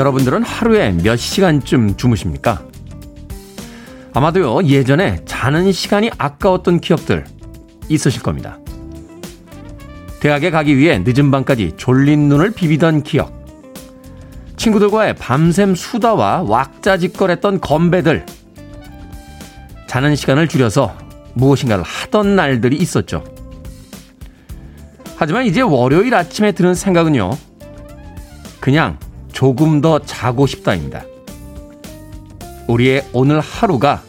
여러분들은 하루에 몇 시간쯤 주무십니까? 아마도요, 예전에 자는 시간이 아까웠던 기억들 있으실 겁니다. 대학에 가기 위해 늦은 밤까지 졸린 눈을 비비던 기억. 친구들과의 밤샘 수다와 왁자지껄했던 건배들. 자는 시간을 줄여서 무엇인가를 하던 날들이 있었죠. 하지만 이제 월요일 아침에 드는 생각은요. 그냥 조금 더 자고 싶다입니다. 우리의 오늘 하루가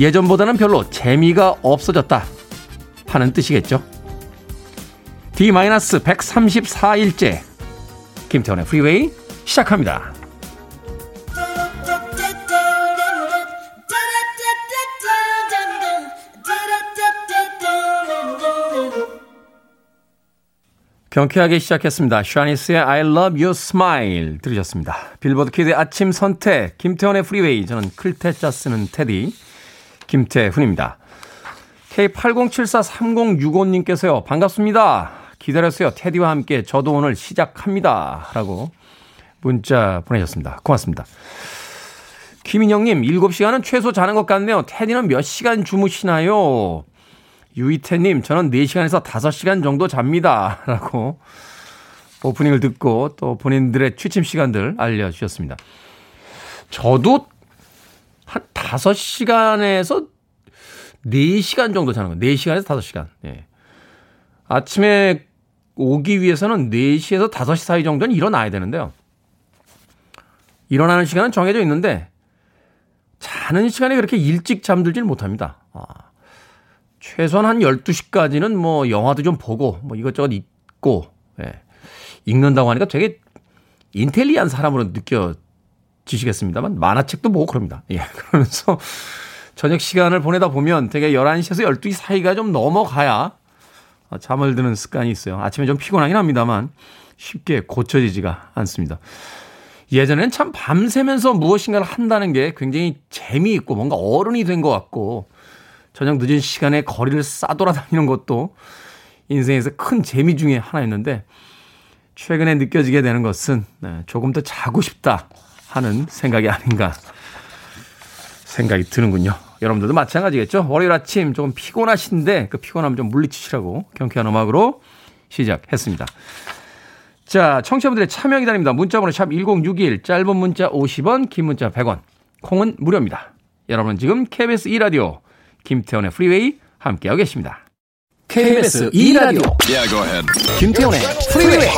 예전보다는 별로 재미가 없어졌다 하는 뜻이겠죠. D-134일째 김태훈의 프리웨이 시작합니다. 경쾌하게 시작했습니다. 샤니스의 I love your smile 들으셨습니다. 빌보드 kid의 아침 선택, 김태훈의 프리웨이. 저는 클 태 자 쓰는 테디, 김태훈입니다. K80743065님께서요. 반갑습니다. 기다렸어요. 테디와 함께 저도 오늘 시작합니다. 라고 문자 보내셨습니다. 고맙습니다. 김인영님, 7시간은 최소 자는 것 같네요. 테디는 몇 시간 주무시나요? 유이태님, 저는 4시간에서 5시간 정도 잡니다. 라고 오프닝을 듣고 또 본인들의 취침 시간들 알려주셨습니다. 저도 한 5시간에서 4시간 정도 자는 거예요. 4시간에서 5시간. 예. 아침에 오기 위해서는 4시에서 5시 사이 정도는 일어나야 되는데요. 일어나는 시간은 정해져 있는데 자는 시간에 그렇게 일찍 잠들질 못합니다. 아. 최소한 한 12시까지는 뭐 영화도 좀 보고 뭐 이것저것 읽고 예. 읽는다고 하니까 되게 인텔리한 사람으로 느껴지시겠습니다만 만화책도 보고 그럽니다. 예. 그러면서 저녁 시간을 보내다 보면 되게 11시에서 12시 사이가 좀 넘어가야 잠을 드는 습관이 있어요. 아침에 좀 피곤하긴 합니다만 쉽게 고쳐지지가 않습니다. 예전엔 참 밤새면서 무엇인가를 한다는 게 굉장히 재미있고 뭔가 어른이 된 것 같고 저녁 늦은 시간에 거리를 싸돌아다니는 것도 인생에서 큰 재미 중에 하나였는데 최근에 느껴지게 되는 것은 네, 조금 더 자고 싶다 하는 생각이 아닌가 생각이 드는군요. 여러분들도 마찬가지겠죠? 월요일 아침 조금 피곤하신데 그 피곤함 좀 물리치시라고 경쾌한 음악으로 시작했습니다. 자, 청취자분들의 참여 기다립니다. 문자번호 샵 1061, 짧은 문자 50원, 긴 문자 100원, 콩은 무료입니다. 여러분 지금 KBS 2라디오 김태훈의 프리웨이 함께하고 계십니다. KBS 2라디오. yeah, 김태훈의 프리웨이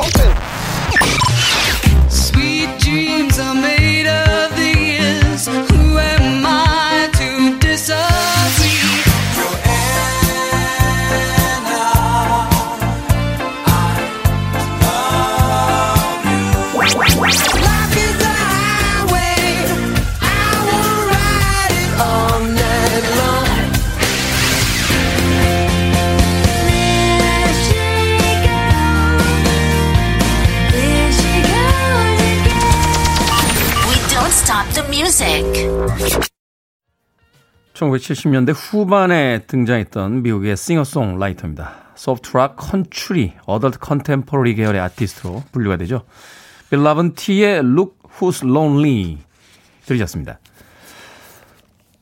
music. 1970년대 후반에 등장했던 미국의 싱어송라이터입니다. 소프트락, 컨츄리, 어덜트 컨템포러리 계열의 아티스트로 분류가 되죠. 빌라븐 T의 Look Who's Lonely 들으셨습니다.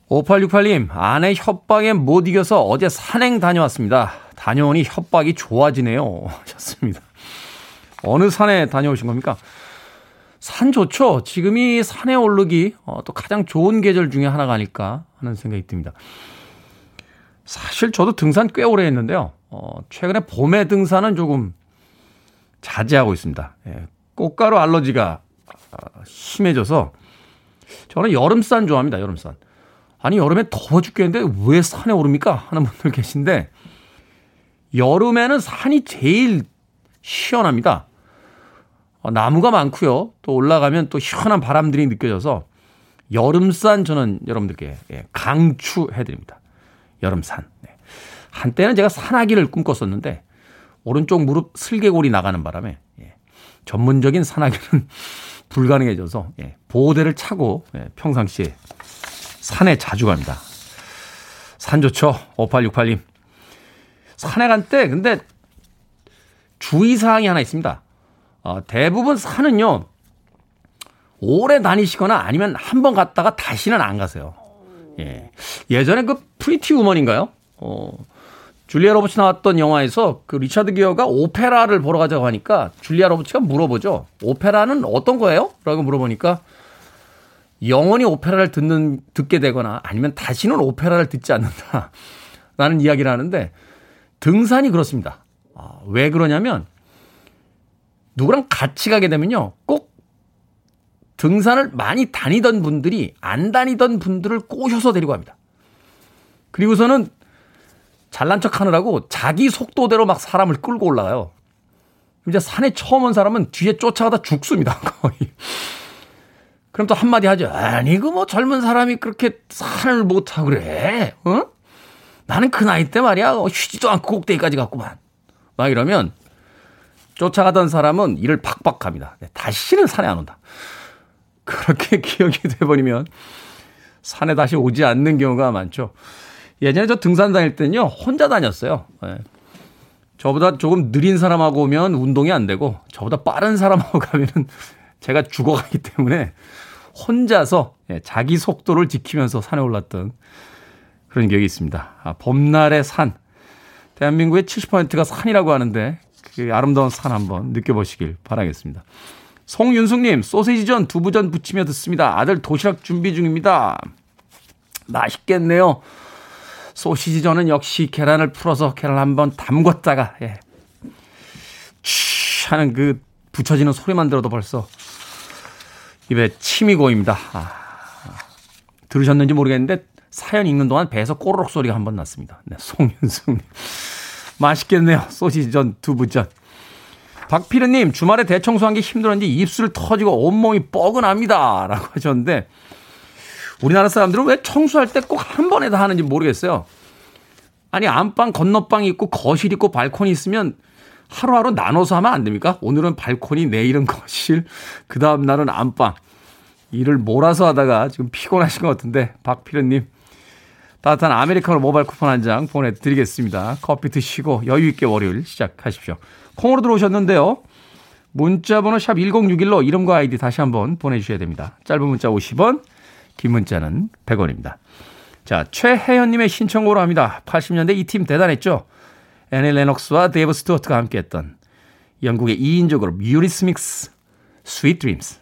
5868님, 아내 협박에 못 이겨서 어제 산행 다녀왔습니다. 다녀오니 협박이 좋아지네요. 하셨습니다. 어느 산에 다녀오신 겁니까? 산 좋죠. 지금이 산에 오르기 어, 또 가장 좋은 계절 중에 하나가 아닐까 하는 생각이 듭니다. 사실 저도 등산 꽤 오래 했는데요. 어, 최근에 봄에 등산은 조금 자제하고 있습니다. 예, 꽃가루 알러지가 어, 심해져서 저는 여름산 좋아합니다. 여름산. 아니 여름에 더워 죽겠는데 왜 산에 오릅니까? 하는 분들 계신데 여름에는 산이 제일 시원합니다. 어, 나무가 많고요. 또 올라가면 또 시원한 바람들이 느껴져서 여름산 저는 여러분들께 예, 강추해드립니다. 여름산. 네. 한때는 제가 산악기를 꿈꿨었는데 오른쪽 무릎 슬개골이 나가는 바람에 예, 전문적인 산악기는 불가능해져서 예, 보호대를 차고 예, 평상시에 산에 자주 갑니다. 산 좋죠. 5868님. 산에 갈때 근데 주의사항이 하나 있습니다. 어, 대부분 산은요, 오래 다니시거나 아니면 한 번 갔다가 다시는 안 가세요. 예. 예전에 그 Pretty Woman인가요? 어, 줄리아 로버츠 나왔던 영화에서 그 리차드 기어가 오페라를 보러 가자고 하니까 줄리아 로버츠가 물어보죠. 오페라는 어떤 거예요? 라고 물어보니까 영원히 오페라를 듣는, 듣게 되거나 아니면 다시는 오페라를 듣지 않는다. 라는 이야기를 하는데 등산이 그렇습니다. 아, 왜 그러냐면 누구랑 같이 가게 되면요. 꼭 등산을 많이 다니던 분들이 안 다니던 분들을 꼬셔서 데리고 갑니다. 그리고서는 잘난 척 하느라고 자기 속도대로 막 사람을 끌고 올라가요. 이제 산에 처음 온 사람은 뒤에 쫓아가다 죽습니다. 거의. 그럼 또 한마디 하죠. 아니, 그 뭐 젊은 사람이 그렇게 산을 못 타고 그래. 어? 나는 그 나이 때 말이야. 쉬지도 않고 꼭대기까지 갔구만. 막 이러면 쫓아가던 사람은 이를 팍팍합니다. 네, 다시는 산에 안 온다. 그렇게 기억이 돼버리면 산에 다시 오지 않는 경우가 많죠. 예전에 저 등산 다닐 때는요, 혼자 다녔어요. 네. 저보다 조금 느린 사람하고 오면 운동이 안 되고, 저보다 빠른 사람하고 가면은 제가 죽어가기 때문에 혼자서 예, 자기 속도를 지키면서 산에 올랐던 그런 기억이 있습니다. 아, 봄날의 산. 대한민국의 70%가 산이라고 하는데 그 아름다운 산 한번 느껴보시길 바라겠습니다. 송윤숙님, 소세지전, 두부전 부치며 듣습니다. 아들 도시락 준비 중입니다. 맛있겠네요. 소시지전은 역시 계란을 풀어서 계란 한번 담궜다가, 예. 취 하는 그 붙여지는 소리만 들어도 벌써 입에 침이 고입니다. 아, 들으셨는지 모르겠는데 사연 읽는 동안 배에서 꼬르륵 소리가 한 번 났습니다. 네, 송윤숙님. 맛있겠네요. 소시지전, 두부전. 박피르님, 주말에 대청소한 게 힘들었는지 입술 터지고 온몸이 뻐근합니다. 라고 하셨는데, 우리나라 사람들은 왜 청소할 때 꼭 한 번에 다 하는지 모르겠어요. 아니, 안방, 건너방이 있고, 거실 있고, 발코니 있으면 하루하루 나눠서 하면 안 됩니까? 오늘은 발코니, 내일은 거실, 그 다음날은 안방. 일을 몰아서 하다가 지금 피곤하신 것 같은데, 박피르님, 따뜻한 아메리카노 모바일 쿠폰 한 장 보내드리겠습니다. 커피 드시고 여유 있게 월요일 시작하십시오. 콩으로 들어오셨는데요. 문자번호 샵 1061로 이름과 아이디 다시 한번 보내주셔야 됩니다. 짧은 문자 50원, 긴 문자는 100원입니다. 자, 최혜연님의 신청으로 합니다. 80년대 이 팀 대단했죠? 애니 레녹스와 데이브 스튜어트가 함께했던 영국의 2인조 그룹 유리드믹스 Sweet Dreams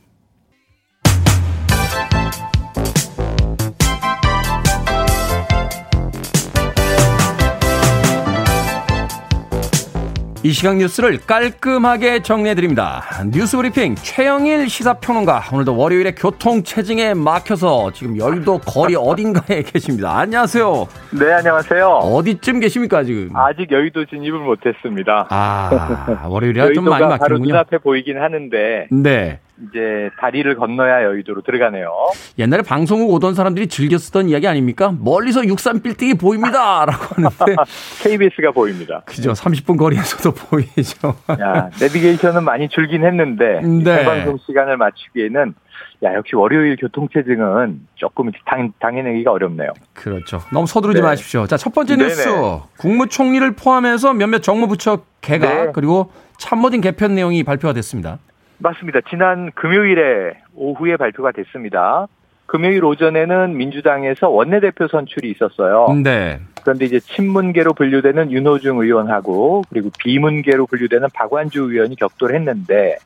이 시각 뉴스를 깔끔하게 정리해드립니다. 뉴스 브리핑 최영일 시사평론가. 오늘도 월요일에 교통 체증에 막혀서 지금 여의도 거리 어딘가에 계십니다. 안녕하세요. 네, 안녕하세요. 어디쯤 계십니까, 지금? 아직 여의도 진입을 못했습니다. 아, 월요일이라 좀 많이 막히는군요. 바로 눈앞에 보이긴 하는데. 네. 이제 다리를 건너야 여의도로 들어가네요. 옛날에 방송국 오던 사람들이 즐겨 쓰던 이야기 아닙니까? 멀리서 63빌딩이 보입니다! 라고 하는데. KBS가 보입니다. 그죠. 30분 거리에서도 보이죠. 야, 내비게이션은 많이 줄긴 했는데. 네. 방송 시간을 맞추기에는 야, 역시 월요일 교통체증은 조금 당, 당해내기가 어렵네요. 그렇죠. 너무 서두르지 네. 마십시오. 자, 첫 번째 뉴스. 네네. 국무총리를 포함해서 몇몇 정무부처 개각, 네. 그리고 참모진 개편 내용이 발표가 됐습니다. 맞습니다. 지난 금요일에 오후에 발표가 됐습니다. 금요일 오전에는 민주당에서 원내대표 선출이 있었어요. 네. 그런데 이제 친문계로 분류되는 윤호중 의원하고 그리고 비문계로 분류되는 박완주 의원이 격돌 했는데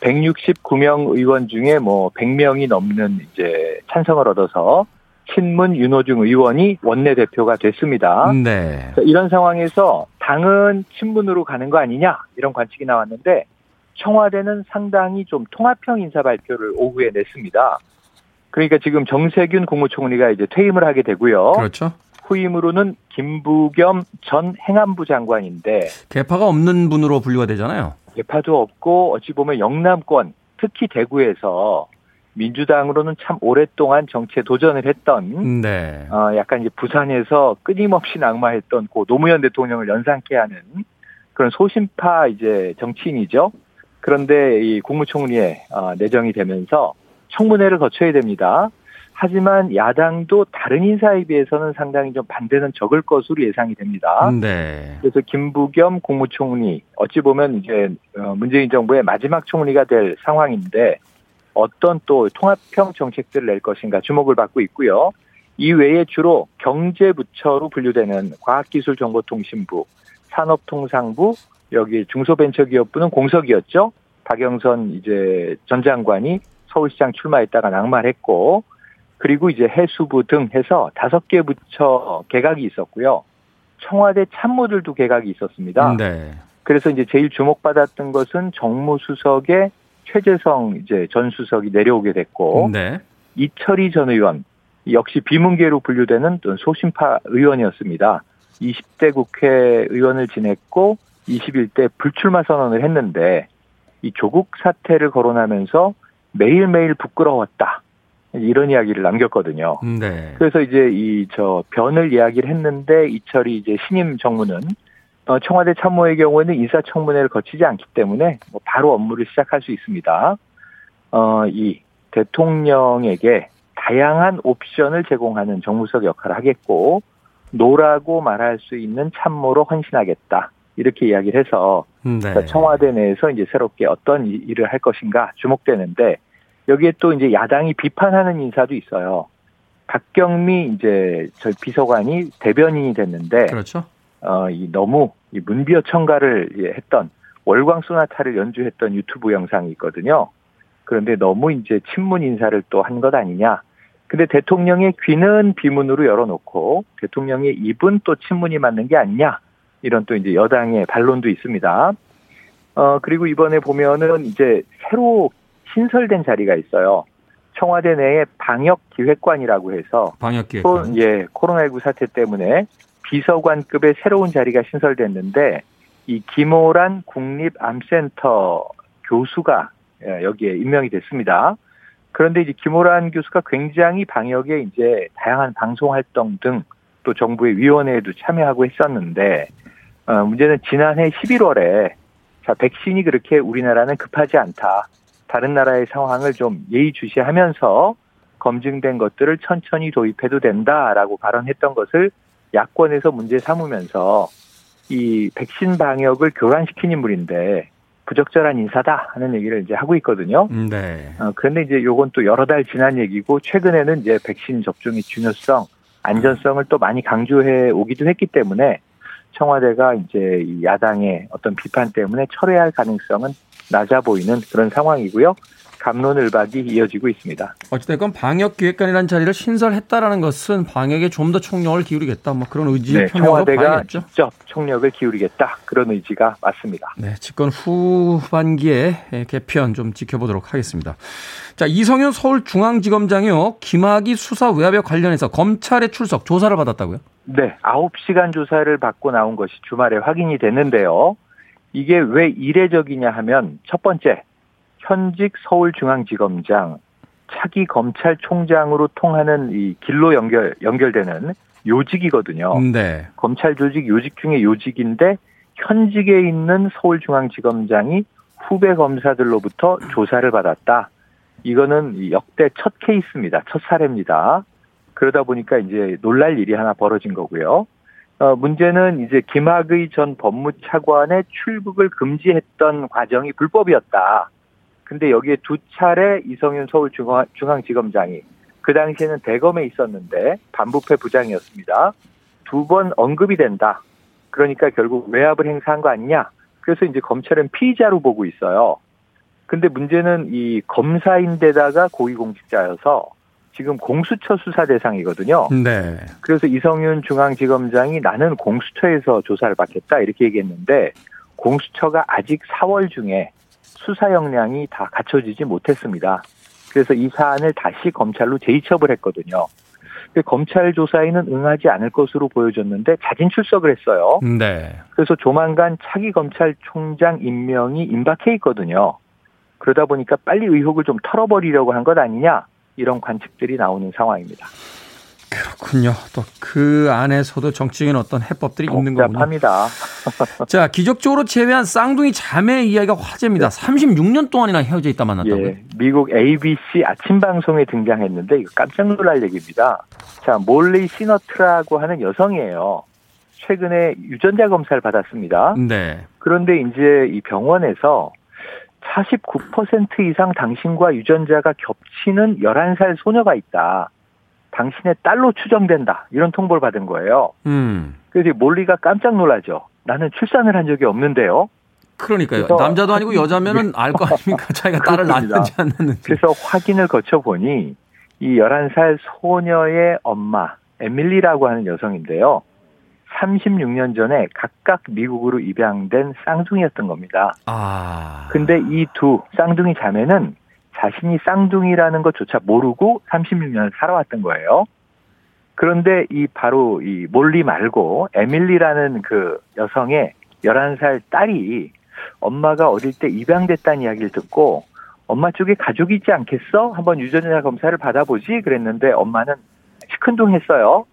169명 의원 중에 뭐 100명이 넘는 이제 찬성을 얻어서 친문 윤호중 의원이 원내대표가 됐습니다. 네. 이런 상황에서 당은 친문으로 가는 거 아니냐 이런 관측이 나왔는데 청와대는 상당히 좀 통합형 인사 발표를 오후에 냈습니다. 그러니까 지금 정세균 국무총리가 이제 퇴임을 하게 되고요. 그렇죠. 후임으로는 김부겸 전 행안부 장관인데 개파가 없는 분으로 분류가 되잖아요. 개파도 없고 어찌 보면 영남권 특히 대구에서 민주당으로는 참 오랫동안 정치에 도전을 했던 네. 어, 약간 이제 부산에서 끊임없이 낙마했던 고 노무현 대통령을 연상케 하는 그런 소신파 이제 정치인이죠. 그런데 이 국무총리에 어, 내정이 되면서 청문회를 거쳐야 됩니다. 하지만 야당도 다른 인사에 비해서는 상당히 좀 반대는 적을 것으로 예상이 됩니다. 네. 그래서 김부겸 국무총리 어찌 보면 이제 어, 문재인 정부의 마지막 총리가 될 상황인데 어떤 또 통합형 정책들을 낼 것인가 주목을 받고 있고요. 이 외에 주로 경제부처로 분류되는 과학기술정보통신부, 산업통상부, 여기 중소벤처기업부는 공석이었죠. 박영선 이제 전 장관이 서울시장 출마했다가 낙마했고, 그리고 이제 해수부 등 해서 다섯 개 부처 개각이 있었고요. 청와대 참모들도 개각이 있었습니다. 네. 그래서 이제 제일 주목받았던 것은 정무수석의 최재성 이제 전 수석이 내려오게 됐고, 네. 이철희 전 의원 역시 비문계로 분류되는 소신파 의원이었습니다. 20대 국회 의원을 지냈고 21대 불출마 선언을 했는데 이 조국 사태를 거론하면서 매일매일 부끄러웠다. 이런 이야기를 남겼거든요. 네. 그래서 이제 이 저 변을 이야기를 했는데 이철이 이제 신임 정무는 어, 청와대 참모의 경우에는 인사청문회를 거치지 않기 때문에 뭐 바로 업무를 시작할 수 있습니다. 어, 이 대통령에게 다양한 옵션을 제공하는 정무적 역할을 하겠고 no라고 말할 수 있는 참모로 헌신하겠다. 이렇게 이야기를 해서 네. 그러니까 청와대 내에서 이제 새롭게 어떤 일을 할 것인가 주목되는데 여기에 또 이제 야당이 비판하는 인사도 있어요. 박경미 이제 저 비서관이 대변인이 됐는데 그렇죠. 어, 이 너무 이 문비어 청가를 했던 월광 소나타를 연주했던 유튜브 영상이 있거든요. 그런데 너무 이제 친문 인사를 또 한 것 아니냐. 근데 대통령의 귀는 비문으로 열어놓고 대통령의 입은 또 친문이 맞는 게 아니냐. 이런 또 이제 여당의 반론도 있습니다. 어, 그리고 이번에 보면은 이제 새로 신설된 자리가 있어요. 청와대 내에 방역기획관이라고 해서 방역기획관. 예, 코로나19 사태 때문에 비서관급의 새로운 자리가 신설됐는데 이 김호란 국립암센터 교수가 예, 여기에 임명이 됐습니다. 그런데 이제 김호란 교수가 굉장히 방역에 이제 다양한 방송 활동 등 또 정부의 위원회에도 참여하고 했었는데 어, 문제는 지난해 11월에 자 백신이 그렇게 우리나라는 급하지 않다. 다른 나라의 상황을 좀 예의주시하면서 검증된 것들을 천천히 도입해도 된다라고 발언했던 것을 야권에서 문제 삼으면서 이 백신 방역을 교란시킨 인물인데 부적절한 인사다 하는 얘기를 이제 하고 있거든요. 음, 네. 어, 그런데 이제 요건 또 여러 달 지난 얘기고 최근에는 이제 백신 접종의 중요성, 안전성을 또 많이 강조해 오기도 했기 때문에 청와대가 이제 야당의 어떤 비판 때문에 철회할 가능성은 낮아 보이는 그런 상황이고요. 감론을박이 이어지고 있습니다. 어찌됐건 방역기획관이라는 자리를 신설했다라는 것은 방역에 좀 더 총력을 기울이겠다 뭐 그런 의지 네, 청와대가? 직접 총력을 기울이겠다 그런 의지가 맞습니다. 네, 집권 후반기에 개편 좀 지켜보도록 하겠습니다. 자 이성윤 서울중앙지검장이요 김학의 수사 외압에 관련해서 검찰의 출석 조사를 받았다고요? 네, 9시간 조사를 받고 나온 것이 주말에 확인이 됐는데요. 이게 왜 이례적이냐 하면 첫 번째 현직 서울중앙지검장 차기 검찰총장으로 통하는 이 길로 연결 연결되는 요직이거든요. 네. 검찰 조직 요직 중에 요직인데 현직에 있는 서울중앙지검장이 후배 검사들로부터 조사를 받았다. 이거는 역대 첫 케이스입니다. 첫 사례입니다. 그러다 보니까 이제 놀랄 일이 하나 벌어진 거고요. 어, 문제는 이제 김학의 전 법무차관의 출국을 금지했던 과정이 불법이었다. 근데 여기에 두 차례 이성윤 서울중앙지검장이 그 당시에는 대검에 있었는데 반부패 부장이었습니다. 두 번 언급이 된다. 그러니까 결국 외압을 행사한 거 아니냐. 그래서 이제 검찰은 피의자로 보고 있어요. 근데 문제는 이 검사인데다가 고위공직자여서 지금 공수처 수사 대상이거든요. 네. 그래서 이성윤 중앙지검장이 나는 공수처에서 조사를 받겠다 이렇게 얘기했는데 공수처가 아직 4월 중에 수사 역량이 다 갖춰지지 못했습니다. 그래서 이 사안을 다시 검찰로 재이첩을 했거든요. 검찰 조사에는 응하지 않을 것으로 보여졌는데 자진 출석을 했어요. 네. 그래서 조만간 차기 검찰총장 임명이 임박해 있거든요. 그러다 보니까 빨리 의혹을 좀 털어버리려고 한 것 아니냐 이런 관측들이 나오는 상황입니다. 그렇군요. 또 그 안에서도 정치적인 어떤 해법들이 있는 거군요. 복잡합니다. 자, 기적적으로 제외한 쌍둥이 자매 이야기가 화제입니다. 네. 36년 동안이나 헤어져 있다 만났다고요? 예, 미국 ABC 아침 방송에 등장했는데 이거 깜짝 놀랄 얘기입니다. 자, 몰리 시너트라고 하는 여성이에요. 최근에 유전자 검사를 받았습니다. 네. 그런데 이제 이 병원에서 49% 이상 당신과 유전자가 겹치는 11살 소녀가 있다. 당신의 딸로 추정된다. 이런 통보를 받은 거예요. 음. 그래서 몰리가 깜짝 놀라죠. 나는 출산을 한 적이 없는데요. 그러니까요. 남자도 아니고 여자면은 알 거 아닙니까? 자기가 딸을 낳는지 안 낳는지. 그래서 확인을 거쳐 보니 이 11살 소녀의 엄마 에밀리라고 하는 여성인데요. 36년 전에 각각 미국으로 입양된 쌍둥이였던 겁니다. 아. 근데 이 두 쌍둥이 자매는 자신이 쌍둥이라는 것조차 모르고 36년을 살아왔던 거예요. 그런데 이 바로 이 몰리 말고 에밀리라는 그 여성의 11살 딸이 엄마가 어릴 때 입양됐다는 이야기를 듣고 엄마 쪽에 가족이 있지 않겠어? 한번 유전자 검사를 받아보지 그랬는데 엄마는 시큰둥했어요.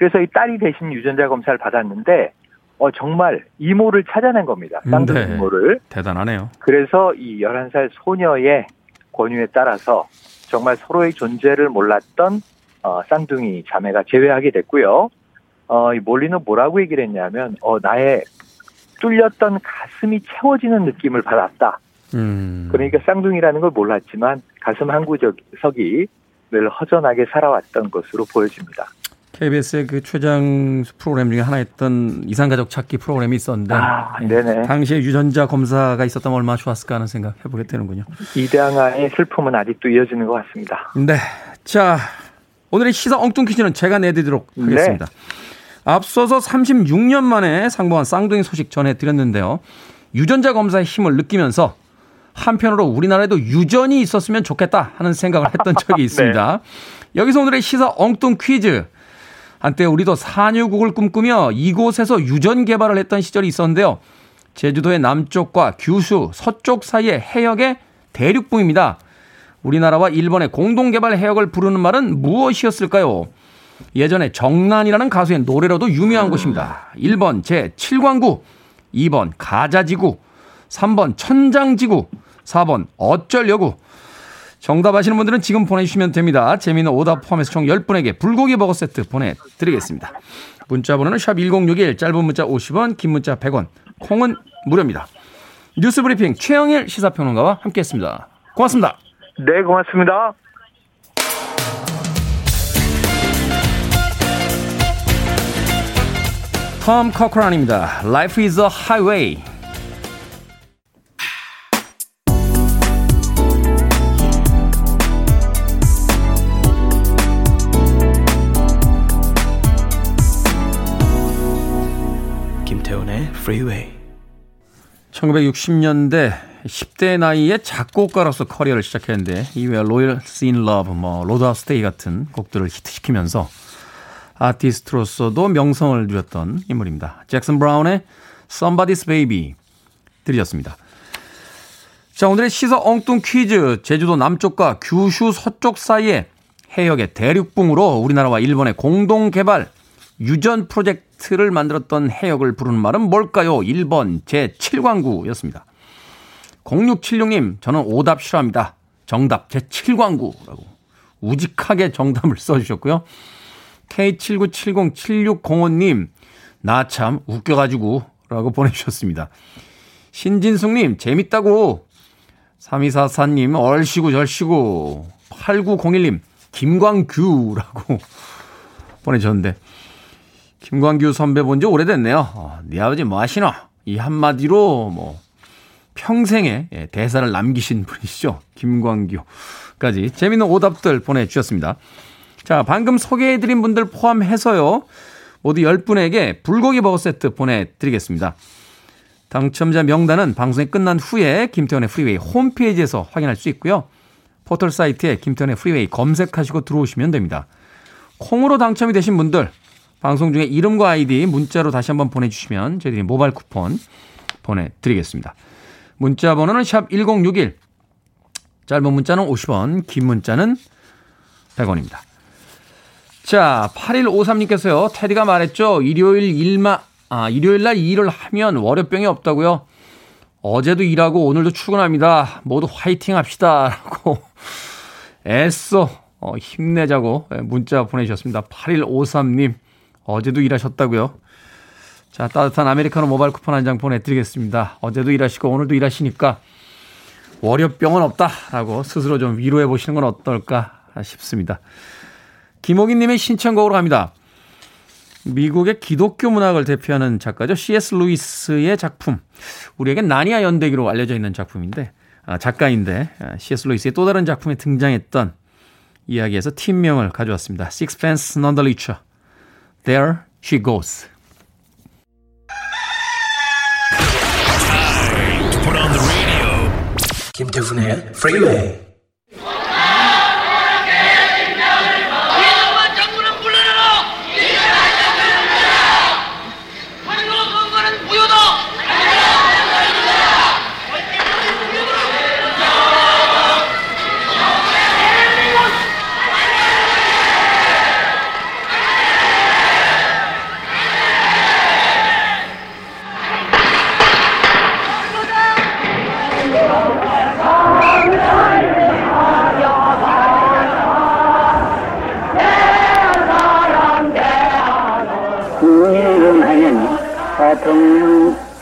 그래서 이 딸이 대신 유전자 검사를 받았는데 어 정말 이모를 찾아낸 겁니다. 쌍둥이 네. 이모를. 대단하네요. 그래서 이 11살 소녀의 권유에 따라서 정말 서로의 존재를 몰랐던 어, 쌍둥이 자매가 제외하게 됐고요. 어, 이 몰리는 뭐라고 얘기를 했냐면, 어, 나의 뚫렸던 가슴이 채워지는 느낌을 받았다. 음. 그러니까 쌍둥이라는 걸 몰랐지만 가슴 한 구석이 늘 허전하게 살아왔던 것으로 보여집니다. KBS의 그 최장 프로그램 중에 하나였던 이상가족 찾기 프로그램이 있었는데 아, 네네. 당시에 유전자 검사가 있었다면 얼마나 좋았을까 하는 생각 해보게 되는군요. 이대항아의 슬픔은 아직도 이어지는 것 같습니다. 네. 자, 오늘의 시사 엉뚱 퀴즈는 제가 내드리도록 네. 하겠습니다. 네. 앞서서 36년 만에 상봉한 쌍둥이 소식 전해드렸는데요. 유전자 검사의 힘을 느끼면서 한편으로 우리나라에도 유전이 있었으면 좋겠다 하는 생각을 했던 적이 있습니다. 네. 여기서 오늘의 시사 엉뚱 퀴즈. 한때 우리도 산유국을 꿈꾸며 이곳에서 유전 개발을 했던 시절이 있었는데요. 제주도의 남쪽과 규슈, 서쪽 사이의 해역의 대륙붕입니다. 우리나라와 일본의 공동 개발 해역을 부르는 말은 무엇이었을까요? 예전에 정란이라는 가수의 노래로도 유명한 곳입니다. 1번 제7광구, 2번 가자지구, 3번 천장지구, 4번 어쩔려구. 정답 아시는 분들은 지금 보내주시면 됩니다. 재미있는 오답 포함해서 총 10분에게 불고기 버거 세트 보내드리겠습니다. 문자 번호는 샵 1061 짧은 문자 50원 긴 문자 100원 콩은 무료입니다. 뉴스 브리핑 최영일 시사평론가와 함께했습니다. 고맙습니다. 네 고맙습니다. 톰 커크란입니다. Life is a highway. Freeway. 1960년대 10대 나이에 작곡가로서 커리어를 시작했는데 이외에 Lawyers in Love, 뭐 Load-Out, Stay 같은 곡들을 히트시키면서 아티스트로서도 명성을 누렸던 인물입니다. 잭슨 브라운의 Somebody's Baby 들으셨습니다. 자, 오늘의 시사 엉뚱 퀴즈. 제주도 남쪽과 규슈 서쪽 사이의 해역의 대륙붕으로 우리나라와 일본의 공동 개발 유전 프로젝트 를 만들었던 해역을 부르는 말은 뭘까요? 1번 제7광구였습니다. 0676님, 저는 오답 싫어합니다. 정답 제7광구라고 우직하게 정답을 써주셨고요. K79707605님, 나 참 웃겨가지고 라고 보내주셨습니다. 신진숙님, 재밌다고. 3244님, 얼씨구 절씨구. 8901님, 김광규라고 보내주셨는데, 김광규 선배 본 지 오래됐네요. 어, 네 아버지 뭐 하시노? 이 한마디로 뭐 평생의 예, 대사를 남기신 분이시죠. 김광규까지 재미있는 오답들 보내주셨습니다. 자, 방금 소개해드린 분들 포함해서요. 모두 10분에게 불고기 버거 세트 보내드리겠습니다. 당첨자 명단은 방송이 끝난 후에 김태훈의 프리웨이 홈페이지에서 확인할 수 있고요. 포털 사이트에 김태훈의 프리웨이 검색하시고 들어오시면 됩니다. 콩으로 당첨이 되신 분들 방송 중에 이름과 아이디 문자로 다시 한번 보내주시면 저희들이 모바일 쿠폰 보내드리겠습니다. 문자 번호는 샵 1061. 짧은 문자는 50원, 긴 문자는 100원입니다. 자, 8153님께서요, 테디가 말했죠. 일요일 일마, 아, 일요일 날 일을 하면 월요병이 없다고요. 어제도 일하고 오늘도 출근합니다. 모두 화이팅 합시다. 라고 애써 어, 힘내자고 문자 보내주셨습니다. 8153님. 어제도 일하셨다고요? 자, 따뜻한 아메리카노 모바일 쿠폰 한 장 보내드리겠습니다. 어제도 일하시고 오늘도 일하시니까 월요병은 없다라고 스스로 좀 위로해 보시는 건 어떨까 싶습니다. 김호기 님의 신청곡으로 갑니다. 미국의 기독교 문학을 대표하는 작가죠. C.S. 루이스의 작품. 우리에겐 나니아 연대기로 알려져 있는 작품인데, 아, 작가인데, 아, C.S. 루이스의 또 다른 작품에 등장했던 이야기에서 팀명을 가져왔습니다. Sixpence None the Richer. There she goes. 김태훈의 프리웨이 대통령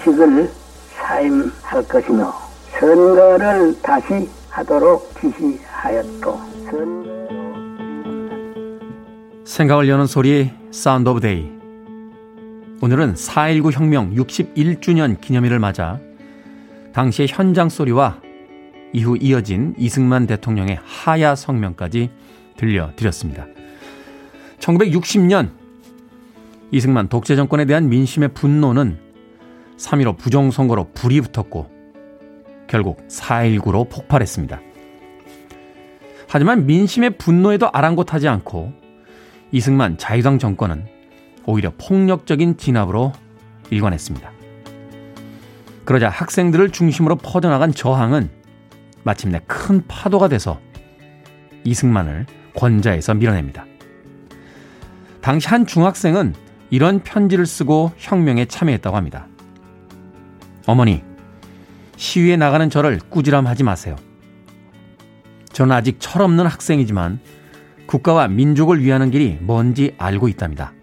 직을 사임할 것이며 선거를 다시 하도록 지시하였고 생각을 여는 소리 Sound of Day 오늘은 4.19 혁명 61주년 기념일을 맞아 당시의 현장 소리와 이후 이어진 이승만 대통령의 하야 성명까지 들려드렸습니다. 1960년 이승만 독재 정권에 대한 민심의 분노는 3.15 부정선거로 불이 붙었고 결국 4.19로 폭발했습니다. 하지만 민심의 분노에도 아랑곳하지 않고 이승만 자유당 정권은 오히려 폭력적인 진압으로 일관했습니다. 그러자 학생들을 중심으로 퍼져나간 저항은 마침내 큰 파도가 돼서 이승만을 권좌에서 밀어냅니다. 당시 한 중학생은 이런 편지를 쓰고 혁명에 참여했다고 합니다. 어머니, 시위에 나가는 저를 꾸지람하지 마세요. 저는 아직 철없는 학생이지만 국가와 민족을 위하는 길이 뭔지 알고 있답니다.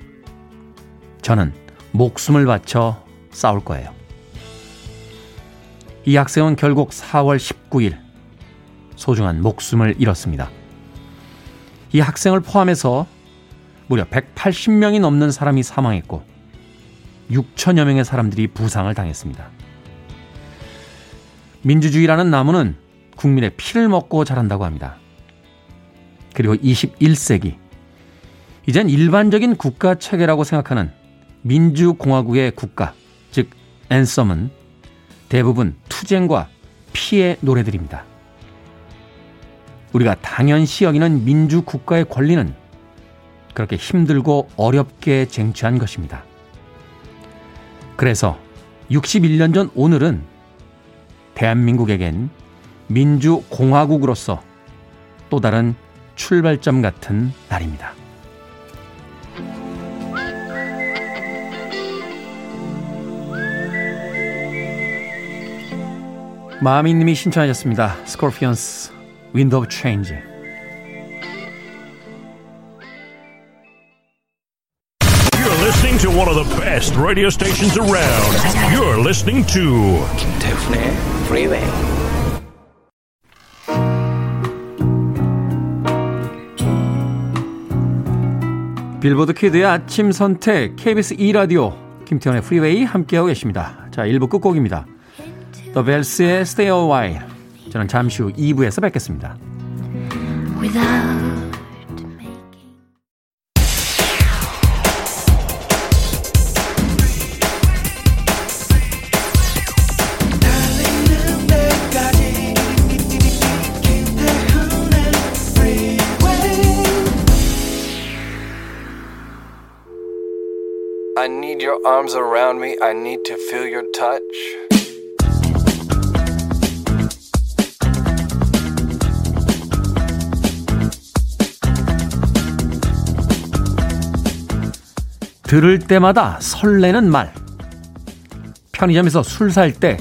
저는 목숨을 바쳐 싸울 거예요. 이 학생은 결국 4월 19일 소중한 목숨을 잃었습니다. 이 학생을 포함해서 무려 180명이 넘는 사람이 사망했고 6천여 명의 사람들이 부상을 당했습니다. 민주주의라는 나무는 국민의 피를 먹고 자란다고 합니다. 그리고 21세기 이젠 일반적인 국가 체계라고 생각하는 민주공화국의 국가, 즉 앤썸은 대부분 투쟁과 피의 노래들입니다. 우리가 당연시 여기는 민주국가의 권리는 그렇게 힘들고 어렵게 쟁취한 것입니다. 그래서 61년 전 오늘은 대한민국에겐 민주공화국으로서 또 다른 출발점 같은 날입니다. 마미님이 신청하셨습니다. 스콜피언스 오브 체인지 best radio stations around. You're listening to 김태훈의 Freeway. 빌보드 키드의 아침 선택 KBS 2 라디오 김태훈의 프리웨이 함께하고 계십니다. 자, 1부 끝곡입니다. The Bells의 Stay a While. 저는 잠시 후 2부에서 뵙겠습니다. Without your arms around me. I need to feel your touch. 들을 때마다 설레는 말. 편의점에서 술 살 때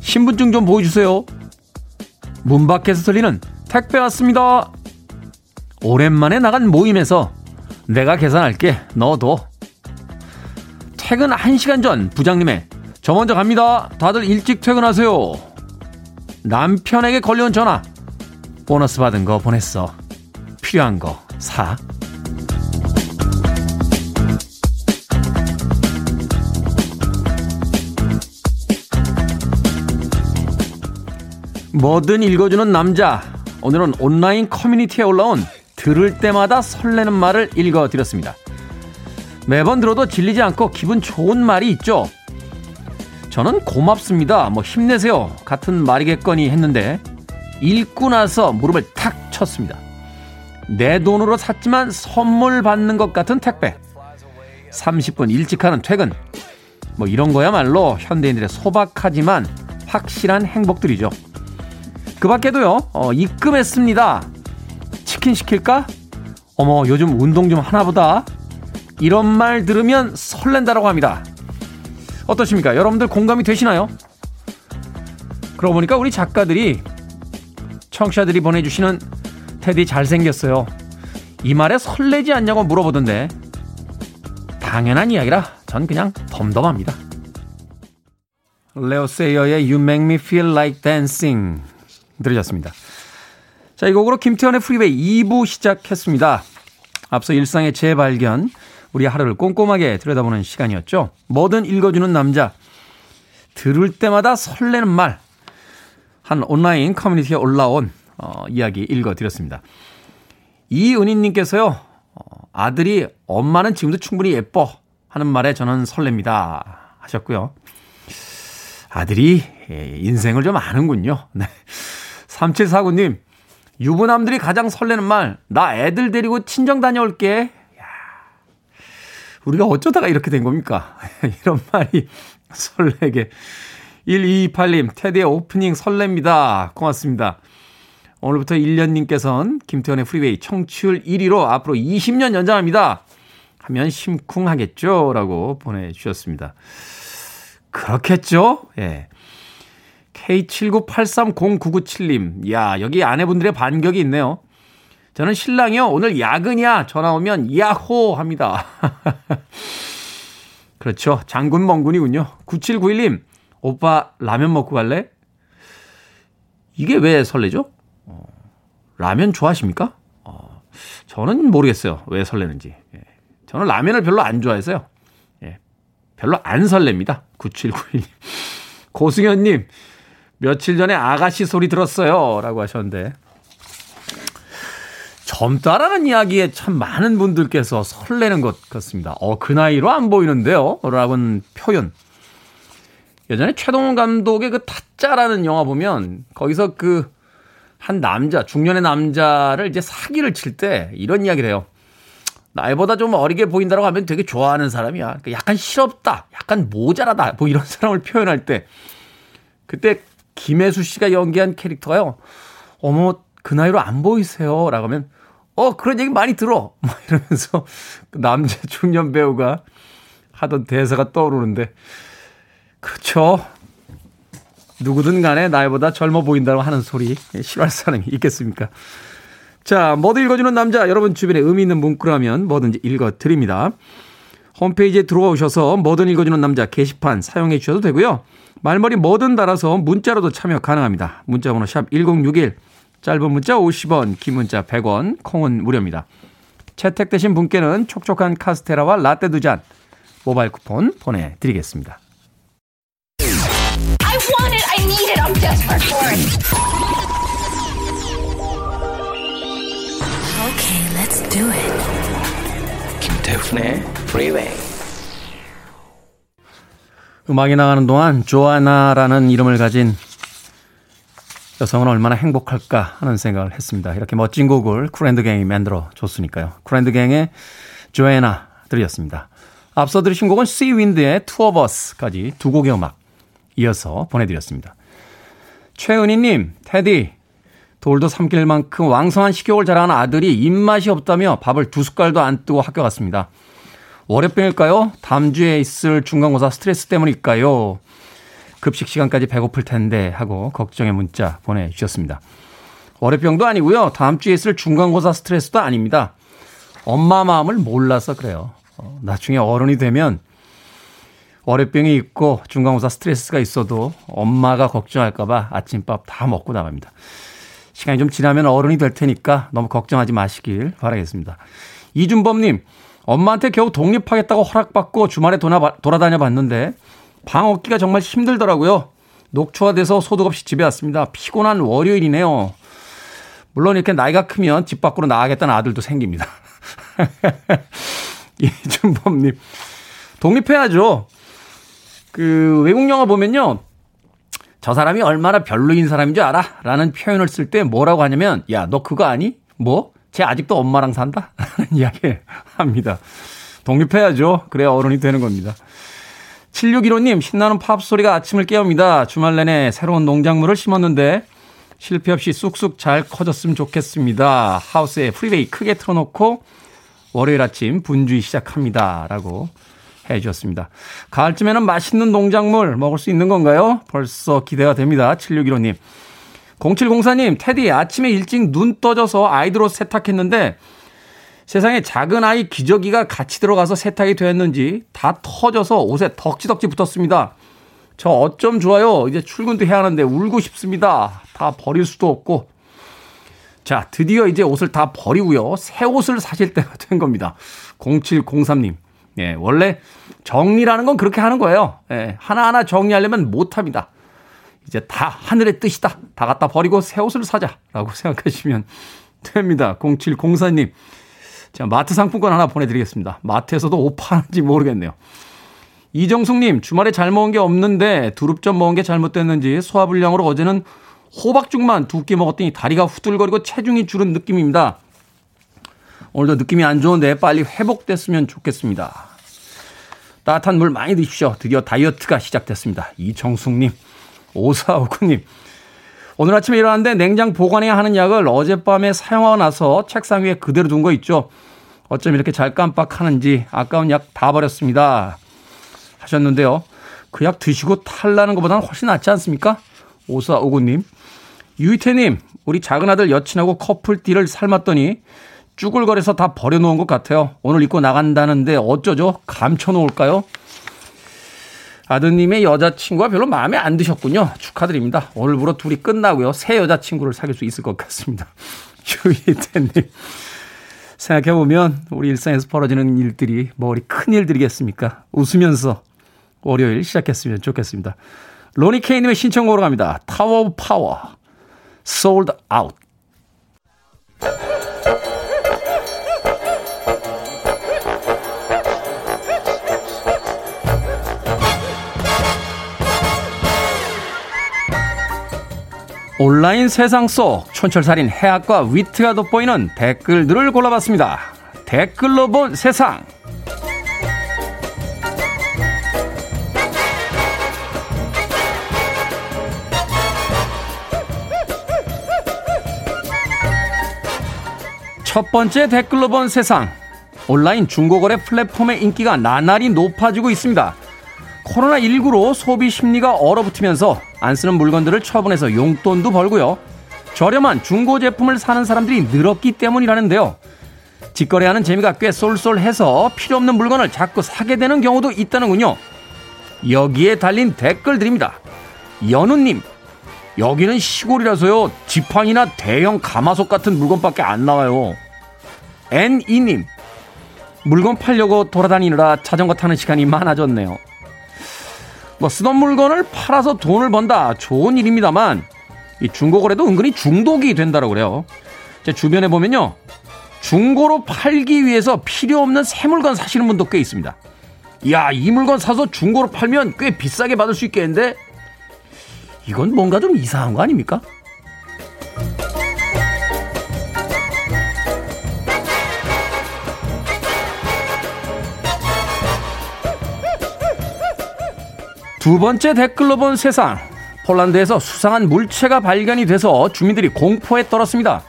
신분증 좀 보여주세요. 문 밖에서 들리는 택배 왔습니다. 오랜만에 나간 모임에서 내가 계산할게. 너도. 퇴근 1시간 전 부장님의 저 먼저 갑니다. 다들 일찍 퇴근하세요. 남편에게 걸려온 전화. 보너스 받은 거 보냈어. 필요한 거 사. 뭐든 읽어주는 남자. 오늘은 온라인 커뮤니티에 올라온 들을 때마다 설레는 말을 읽어드렸습니다. 매번 들어도 질리지 않고 기분 좋은 말이 있죠. 저는 고맙습니다. 뭐 힘내세요. 같은 말이겠거니 했는데 읽고 나서 무릎을 탁 쳤습니다. 내 돈으로 샀지만 선물 받는 것 같은 택배. 30분 일찍 하는 퇴근. 뭐 이런 거야말로 현대인들의 소박하지만 확실한 행복들이죠. 그 밖에도요, 어, 입금했습니다. 치킨 시킬까? 어머, 요즘 운동 좀 하나 보다. 이런 말 들으면 설렌다라고 합니다. 어떠십니까? 여러분들 공감이 되시나요? 그러고 보니까 우리 작가들이 청취자들이 보내주시는 테디 잘생겼어요. 이 말에 설레지 않냐고 물어보던데 당연한 이야기라 전 그냥 덤덤합니다. 레오 세이어의 You Make Me Feel Like Dancing 들으셨습니다. 자, 이 곡으로 김태훈의 프리웨이 2부 시작했습니다. 앞서 일상의 재발견, 우리 하루를 꼼꼼하게 들여다보는 시간이었죠. 뭐든 읽어주는 남자. 들을 때마다 설레는 말. 한 온라인 커뮤니티에 올라온 어, 이야기 읽어드렸습니다. 이은희님께서요, 어, 아들이 엄마는 지금도 충분히 예뻐 하는 말에 저는 설렙니다. 하셨고요. 아들이 예, 인생을 좀 아는군요. 네. 3749님, 유부남들이 가장 설레는 말, 나 애들 데리고 친정 다녀올게. 야, 우리가 어쩌다가 이렇게 된 겁니까? 이런 말이 설레게. 1228님, 테디의 오프닝 설렙니다. 고맙습니다. 오늘부터 1년님께서는 김태훈의 프리웨이 청취율 1위로 앞으로 20년 연장합니다. 하면 심쿵하겠죠? 라고 보내주셨습니다. 그렇겠죠? 예. K79830997님. 야, 여기 아내분들의 반격이 있네요. 저는 신랑이요. 오늘 야근이야. 전화 오면 야호 합니다. 그렇죠. 장군 멍군이군요. 9791님. 오빠 라면 먹고 갈래? 이게 왜 설레죠? 어, 라면 좋아하십니까? 어, 저는 모르겠어요. 왜 설레는지. 예. 저는 라면을 별로 안 좋아해서요. 예. 별로 안 설렙니다. 9791님. 고승현님. 며칠 전에 아가씨 소리 들었어요. 라고 하셨는데. 젊다라는 이야기에 참 많은 분들께서 설레는 것 같습니다. 어, 그 나이로 안 보이는데요. 라는 표현. 예전에 최동원 감독의 그 타짜라는 영화 보면 거기서 그 한 남자, 중년의 남자를 이제 사기를 칠 때 이런 이야기를 해요. 나이보다 좀 어리게 보인다고 하면 되게 좋아하는 사람이야. 그러니까 약간 실없다, 약간 모자라다, 뭐 이런 사람을 표현할 때 그때 김혜수 씨가 연기한 캐릭터가요. 어머, 그 나이로 안 보이세요? 라고 하면, 어, 그런 얘기 많이 들어. 막 이러면서 그 남자 중년 배우가 하던 대사가 떠오르는데, 그렇죠. 누구든 간에 나이보다 젊어 보인다고 하는 소리 싫어할 사람이 있겠습니까? 자, 뭐든 읽어주는 남자, 여러분 주변에 의미 있는 문구라면 뭐든지 읽어드립니다. 홈페이지에 들어오셔서 뭐든 읽어주는 남자 게시판 사용해 주셔도 되고요. 말머리 뭐든 달아서 문자로도 참여 가능합니다. 문자번호 샵 1061, 짧은 문자 50원, 긴 문자 100원, 콩은 무료입니다. 채택되신 분께는 촉촉한 카스테라와 라떼 두 잔 모바일 쿠폰 보내드리겠습니다. I want it, I need it, I'm desperate for it. Okay, let's do it. 김태훈의 Freeway. 음악이 나가는 동안 조아나라는 이름을 가진 여성은 얼마나 행복할까 하는 생각을 했습니다. 이렇게 멋진 곡을 쿨앤드갱이 만들어 줬으니까요. 쿨앤드갱의 조애나 들이었습니다. 앞서 들으신 곡은 씨윈드의 투어 버스까지 두 곡의 음악 이어서 보내드렸습니다. 최은희님, 테디, 돌도 삼킬 만큼 왕성한 식욕을 자랑하는 아들이 입맛이 없다며 밥을 두 숟갈도 안 뜨고 학교 갔습니다. 월요병일까요? 다음 주에 있을 중간고사 스트레스 때문일까요? 급식 시간까지 배고플 텐데 하고 걱정의 문자 보내주셨습니다. 월요병도 아니고요. 다음 주에 있을 중간고사 스트레스도 아닙니다. 엄마 마음을 몰라서 그래요. 어, 나중에 어른이 되면 월요병이 있고 중간고사 스트레스가 있어도 엄마가 걱정할까봐 아침밥 다 먹고 나갑니다. 시간이 좀 지나면 어른이 될 테니까 너무 걱정하지 마시길 바라겠습니다. 이준범님, 엄마한테 겨우 독립하겠다고 허락받고 주말에 돌아다녀 봤는데 방 얻기가 정말 힘들더라고요. 녹초화돼서 소득 없이 집에 왔습니다. 피곤한 월요일이네요. 물론 이렇게 나이가 크면 집 밖으로 나가겠다는 아들도 생깁니다. 이준범님, 독립해야죠. 그 외국 영화 보면요. 저 사람이 얼마나 별로인 사람인 줄 알아? 라는 표현을 쓸 때 뭐라고 하냐면, 야, 너 그거 아니? 뭐? 쟤 아직도 엄마랑 산다? 라는 이야기 합니다. 독립해야죠. 그래야 어른이 되는 겁니다. 7615님, 신나는 팝 소리가 아침을 깨웁니다. 주말 내내 새로운 농작물을 심었는데, 실패 없이 쑥쑥 잘 커졌으면 좋겠습니다. 하우스에 프리웨이 크게 틀어놓고, 월요일 아침 분주히 시작합니다. 라고 해 주셨습니다. 가을쯤에는 맛있는 농작물 먹을 수 있는 건가요? 벌써 기대가 됩니다. 7615님. 0704님, 테디 아침에 일찍 눈 떠져서 아이들 옷 세탁했는데 세상에 작은 아이 기저귀가 같이 들어가서 세탁이 되었는지 다 터져서 옷에 덕지덕지 붙었습니다. 저 어쩜 좋아요. 이제 출근도 해야 하는데 울고 싶습니다. 다 버릴 수도 없고. 자, 드디어 이제 옷을 다 버리고요. 새 옷을 사실 때가 된 겁니다. 0703님. 예, 원래 정리라는 건 그렇게 하는 거예요. 예, 하나하나 정리하려면 못 합니다. 이제 다 하늘의 뜻이다. 다 갖다 버리고 새 옷을 사자라고 생각하시면 됩니다. 0704님. 자, 마트 상품권 하나 보내드리겠습니다. 마트에서도 옷 파는지 모르겠네요. 이정숙님, 주말에 잘 먹은 게 없는데 두릅전 먹은 게 잘못됐는지 소화불량으로 어제는 호박죽만 두 끼 먹었더니 다리가 후들거리고 체중이 줄은 느낌입니다. 오늘도 느낌이 안 좋은데 빨리 회복됐으면 좋겠습니다. 따뜻한 물 많이 드십시오. 드디어 다이어트가 시작됐습니다. 이정숙님, 오사오구님. 오늘 아침에 일어났는데 냉장 보관해야 하는 약을 어젯밤에 사용하고 나서 책상 위에 그대로 둔 거 있죠. 어쩜 이렇게 잘 깜빡하는지 아까운 약 다 버렸습니다. 하셨는데요. 그 약 드시고 탈나는 것보다는 훨씬 낫지 않습니까? 오사오구님. 유이태님, 우리 작은 아들 여친하고 커플띠를 삶았더니 쭈글거려서 다 버려놓은 것 같아요. 오늘 입고 나간다는데 어쩌죠? 감춰놓을까요? 아드님의 여자친구가 별로 마음에 안 드셨군요. 축하드립니다. 오늘부로 둘이 끝나고요. 새 여자친구를 사귈 수 있을 것 같습니다. 유이태님. 생각해보면 우리 일상에서 벌어지는 일들이 뭐 우리 큰 일들이겠습니까? 웃으면서 월요일 시작했으면 좋겠습니다. 로니 케이님의 신청곡으로 갑니다. 타워 파워. Sold Out. 온라인 세상 속 촌철살인 해학과 위트가 돋보이는 댓글들을 골라봤습니다. 댓글로 본 세상. 첫 번째 댓글로 본 세상. 온라인 중고거래 플랫폼의 인기가 나날이 높아지고 있습니다. 코로나19로 소비 심리가 얼어붙으면서 안 쓰는 물건들을 처분해서 용돈도 벌고요. 저렴한 중고 제품을 사는 사람들이 늘었기 때문이라는데요. 직거래하는 재미가 꽤 쏠쏠해서 필요 없는 물건을 자꾸 사게 되는 경우도 있다는군요. 여기에 달린 댓글들입니다. 연우님, 여기는 시골이라서요. 지팡이나 대형 가마솥 같은 물건밖에 안 나와요. N2님, 물건 팔려고 돌아다니느라 자전거 타는 시간이 많아졌네요. 뭐 쓰던 물건을 팔아서 돈을 번다 좋은 일입니다만 이 중고거래도 은근히 중독이 된다고 그래요. 제 주변에 보면요. 중고로 팔기 위해서 필요 없는 새 물건 사시는 분도 꽤 있습니다. 야, 이 물건 사서 중고로 팔면 꽤 비싸게 받을 수 있겠는데? 이건 뭔가 좀 이상한 거 아닙니까? 두 번째 댓글로 본 세상. 폴란드에서 수상한 물체가 발견이 돼서 주민들이 공포에 떨었습니다.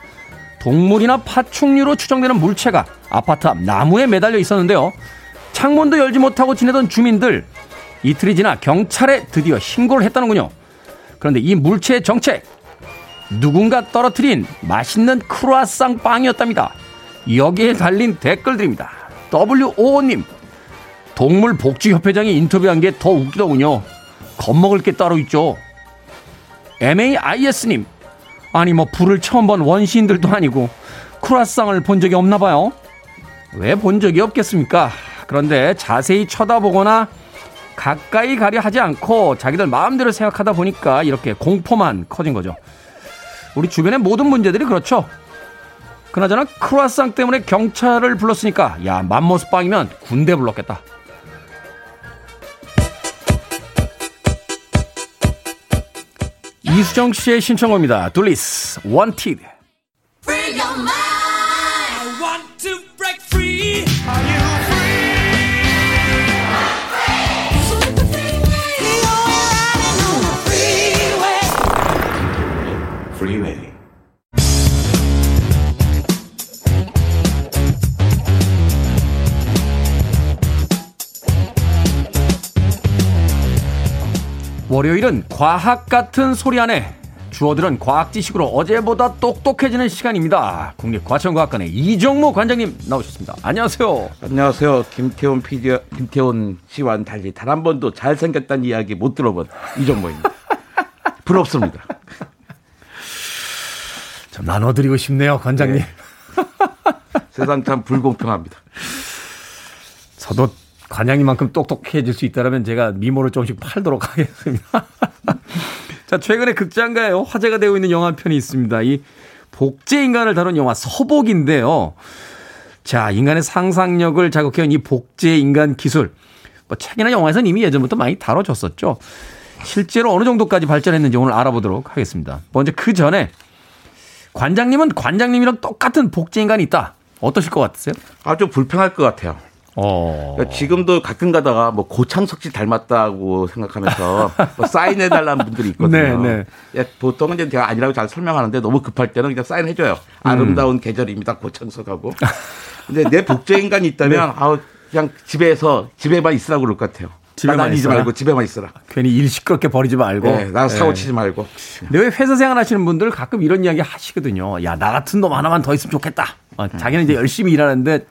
동물이나 파충류로 추정되는 물체가 아파트 앞 나무에 매달려 있었는데요. 창문도 열지 못하고 지내던 주민들 이틀이 지나 경찰에 드디어 신고를 했다는군요. 그런데 이 물체의 정체 누군가 떨어뜨린 맛있는 크루아상 빵이었답니다. 여기에 달린 댓글들입니다. WO님 동물복지협회장이 인터뷰한 게 더 웃기더군요. 겁먹을 게 따로 있죠. MAIS님. 아니, 뭐, 불을 처음 본 원시인들도 아니고, 크루아상을 본 적이 없나 봐요. 왜 본 적이 없겠습니까? 그런데 자세히 쳐다보거나 가까이 가려 하지 않고 자기들 마음대로 생각하다 보니까 이렇게 공포만 커진 거죠. 우리 주변의 모든 문제들이 그렇죠. 그나저나 크루아상 때문에 경찰을 불렀으니까 야 맘모스 빵이면 군대 불렀겠다. 이수정 씨의 신청곡입니다. 둘리스 Wanted. 월요일은 과학 같은 소리 안에 주어들은 과학 지식으로 어제보다 똑똑해지는 시간입니다. 국립과천과학관의 이정모 관장님 나오셨습니다. 안녕하세요. 안녕하세요. 김태훈 PD, 김태훈 씨와는 달리 단 한 번도 잘생겼다는 이야기 못 들어본 이정모입니다. 부럽습니다. 좀 나눠드리고 싶네요, 관장님. 네. 세상 참 불공평합니다. 저도 관장님만큼 똑똑해질 수 있다면 제가 미모를 조금씩 팔도록 하겠습니다. 자, 최근에 극장가요 화제가 되고 있는 영화 편이 있습니다. 이 복제 인간을 다룬 영화 서복인데요. 자, 인간의 상상력을 자극해온 이 복제 인간 기술. 뭐 책이나 영화에서는 이미 예전부터 많이 다뤄졌었죠. 실제로 어느 정도까지 발전했는지 오늘 알아보도록 하겠습니다. 먼저 그 전에 관장님은 관장님이랑 똑같은 복제 인간이 있다. 어떠실 것 같으세요? 아주 불편할 것 같아요. 어. 그러니까 지금도 가끔 가다가 뭐 고창석 씨 닮았다고 생각하면서 뭐 사인해 달라는 분들이 있거든요. 네, 네. 예, 보통은 이제 제가 아니라고 잘 설명하는데 너무 급할 때는 그냥 사인해 줘요. 아름다운 음. 계절입니다. 고창석하고. 근데 내 복제 인간이 있다면 네. 아우 그냥 집에서 집에만 있으라고 그럴 것 같아요. 집에만 있지 말고 집에만 있어라. 괜히 일 시끄럽게 버리지 말고. 네, 나 사고 네. 치지 말고. 근데 왜 회사 생활 하시는 분들 가끔 이런 이야기 하시거든요. 야, 나 같은 놈 하나만 더 있으면 좋겠다. 어, 자기는 이제 열심히 일하는데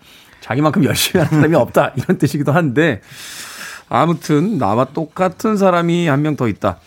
자기만큼 열심히 하는 사람이 없다. 이런 뜻이기도 한데 아무튼 나와 똑같은 사람이 한 명 더 있다.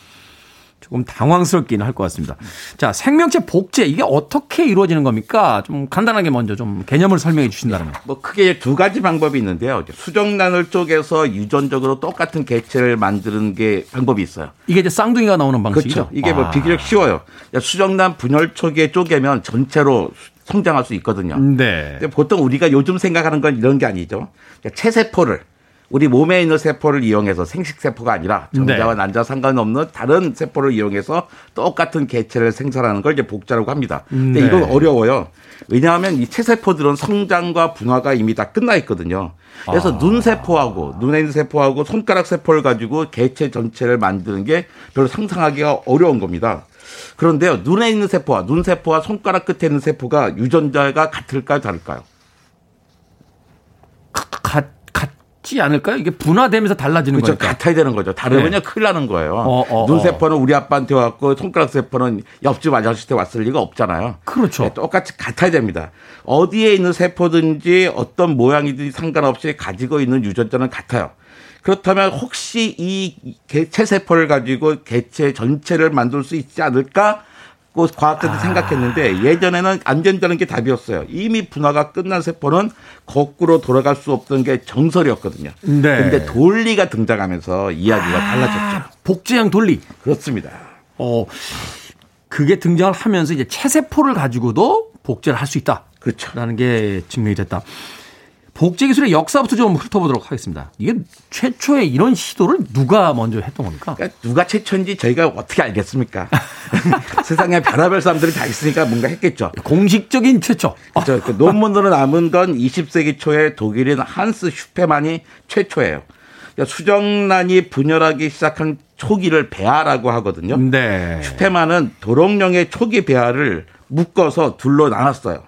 조금 당황스럽긴 할 것 같습니다. 자, 생명체 복제 이게 어떻게 이루어지는 겁니까? 좀 간단하게 먼저 좀 개념을 설명해 주신다면. 뭐 크게 두 가지 방법이 있는데요. 수정란을 쪼개서 유전적으로 똑같은 개체를 만드는 게 방법이 있어요. 이게 이제 쌍둥이가 나오는 방식이죠. 그렇죠. 이게 뭐 아. 뭐 비교적 쉬워요. 수정란 분열 초기에 쪼개면 전체로 성장할 수 있거든요. 네. 보통 우리가 요즘 생각하는 건 이런 게 아니죠. 체세포를 우리 몸에 있는 세포를 이용해서 생식 세포가 아니라 정자와 네. 난자 상관없는 다른 세포를 이용해서 똑같은 개체를 생산하는 걸 이제 복자라고 합니다. 근데 네. 이건 어려워요. 왜냐하면 이 체세포들은 성장과 분화가 이미 다 끝나 있거든요. 그래서 아. 눈 세포하고 눈에 있는 세포하고 손가락 세포를 가지고 개체 전체를 만드는 게 별로 상상하기가 어려운 겁니다. 그런데요, 눈에 있는 세포와 눈 세포와 손가락 끝에 있는 세포가 유전자가 같을까요, 다를까요? 같, 같지 않을까요? 이게 분화되면서 달라지는 거죠. 그렇죠. 같아야 되는 거죠. 다르면 네. 큰일 나는 거예요. 어, 어, 눈 어. 세포는 우리 아빠한테 왔고 손가락 세포는 옆집 아저씨한테 왔을 리가 없잖아요. 그렇죠. 네, 똑같이 같아야 됩니다. 어디에 있는 세포든지 어떤 모양이든지 상관없이 가지고 있는 유전자는 같아요. 그렇다면 혹시 이 개체 세포를 가지고 개체 전체를 만들 수 있지 않을까? 고 과학자들이 아. 생각했는데 예전에는 안 된다는 게 답이었어요. 이미 분화가 끝난 세포는 거꾸로 돌아갈 수 없던 게 정설이었거든요. 네. 근데 돌리가 등장하면서 이야기가 아. 달라졌죠. 복제형 돌리. 그렇습니다. 어. 그게 등장을 하면서 이제 체세포를 가지고도 복제를 할 수 있다. 그렇죠. 라는 게 증명이 됐다. 복제 기술의 역사부터 좀 훑어보도록 하겠습니다. 이게 최초에 이런 시도를 누가 먼저 했던 겁니까? 그러니까 누가 최초인지 저희가 어떻게 알겠습니까? 세상에 별의별 사람들이 다 있으니까 뭔가 했겠죠. 공식적인 최초. 그렇죠. 그 논문으로 남은 건 20세기 초에 독일인 한스 슈페만이 최초예요. 그러니까 수정란이 분열하기 시작한 초기를 배아라고 하거든요. 네. 슈페만은 도롱뇽의 초기 배아를 묶어서 둘로 나눴어요.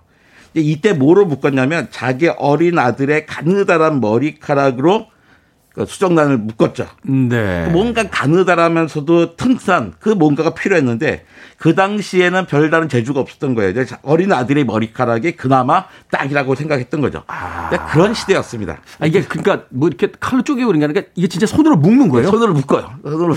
이때 뭐로 묶었냐면 자기 어린 아들의 가느다란 머리카락으로 그 수정란을 묶었죠. 네. 뭔가 가느다라면서도 튼튼한 그 뭔가가 필요했는데 그 당시에는 별다른 재주가 없었던 거예요. 어린 아들의 머리카락이 그나마 딱이라고 생각했던 거죠. 아. 그런 시대였습니다. 아, 이게 그러니까 뭐 이렇게 칼로 쪼개고 그런 게 아니라 이게 진짜 손으로 묶는 거예요? 손으로 묶어요. 손으로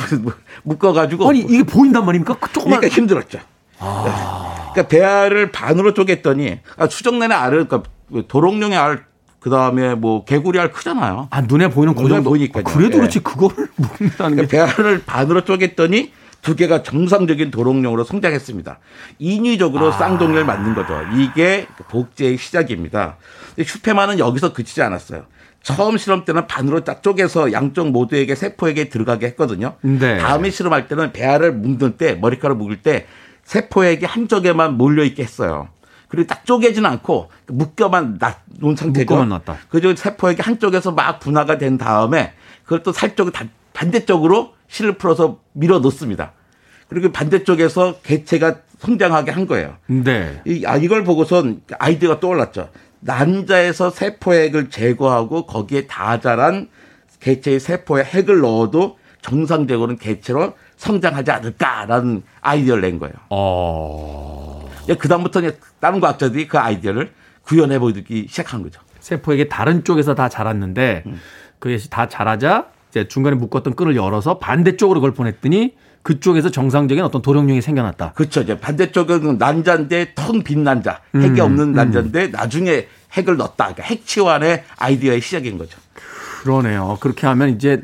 묶어가지고. 아니 이게 보인단 말입니까? 그 조그만. 그러니까 힘들었죠. 아. 그러니까 배알을 반으로 쪼갰더니 아, 수정란의 알을 그러니까 도롱뇽의 알, 그 다음에 뭐 개구리 알 크잖아요. 아 눈에 보이는 그 정도 보니까. 아, 그래도 예. 그렇지 그거를 먹는다는 게. 그러니까 배알을 반으로 쪼갰더니 두 개가 정상적인 도롱뇽으로 성장했습니다. 인위적으로 아. 쌍둥이를 만든 거죠. 이게 복제의 시작입니다. 슈페만은 여기서 그치지 않았어요. 처음 실험 때는 반으로 딱 쪼개서 양쪽 모두에게 세포에게 들어가게 했거든요. 네. 다음에 실험할 때는 배알을 묶는 때 머리카락 묶을 때 세포에게 한쪽에만 몰려 있게 했어요. 그리고 딱 쪼개지는 않고 묶여만 놓은 상태죠. 묶어만 놨다. 그죠 세포에게 한쪽에서 막 분화가 된 다음에 그걸 또 살짝 반대쪽으로 실을 풀어서 밀어 넣습니다. 그리고 반대쪽에서 개체가 성장하게 한 거예요. 네. 이, 아, 이걸 보고선 아이디어가 떠올랐죠. 난자에서 세포핵을 제거하고 거기에 다 자란 개체의 세포에 핵을 넣어도 정상적으로는 개체로 성장하지 않을까라는 아이디어를 낸 거예요. 어. 그다음부터 다른 과학자들이 그 아이디어를 구현해 보기 시작한 거죠. 세포에게 다른 쪽에서 다 자랐는데 음. 그것이 다 자라자 이제 중간에 묶었던 끈을 열어서 반대쪽으로 그걸 보냈더니 그쪽에서 정상적인 어떤 도령령이 생겨났다. 그렇죠. 이제 반대쪽은 난자인데 텅 빈 난자, 핵이 음, 없는 음. 난자인데 음. 나중에 핵을 넣었다. 그러니까 핵치환의 아이디어의 시작인 거죠. 그러네요. 그렇게 하면 이제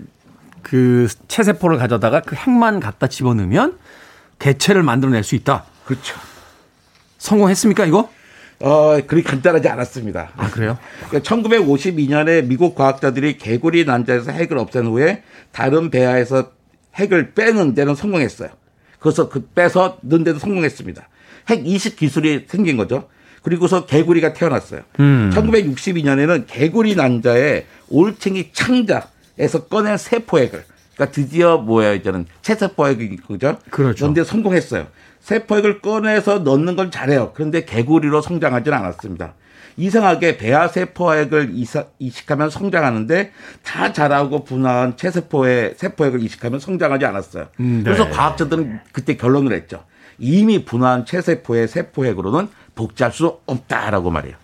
그 체세포를 가져다가 그 핵만 갖다 집어넣으면 개체를 만들어낼 수 있다. 그렇죠. 성공했습니까 이거? 어, 그리 간단하지 않았습니다. 아, 그래요? 그러니까 1952년에 미국 과학자들이 개구리 난자에서 핵을 없앤 후에 다른 배아에서 핵을 빼는 데는 성공했어요. 그래서 그 빼서 넣는 데도 성공했습니다. 핵 이식 기술이 생긴 거죠. 그리고서 개구리가 태어났어요. 음. 1962년에는 개구리 난자의 올챙이 창자 에서 꺼낸 세포핵을 그러니까 드디어 뭐야 이제는 체세포핵이 그죠? 그렇죠. 그런데 성공했어요. 세포액을 꺼내서 넣는 건 잘해요. 그런데 개구리로 성장하지는 않았습니다. 이상하게 배아 세포액을 이식하면 성장하는데 다 자라고 분화한 체세포의 세포액을 이식하면 성장하지 않았어요. 음, 네. 그래서 과학자들은 그때 결론을 했죠. 이미 분화한 체세포의 세포액으로는 복제할 수 없다라고 말해요.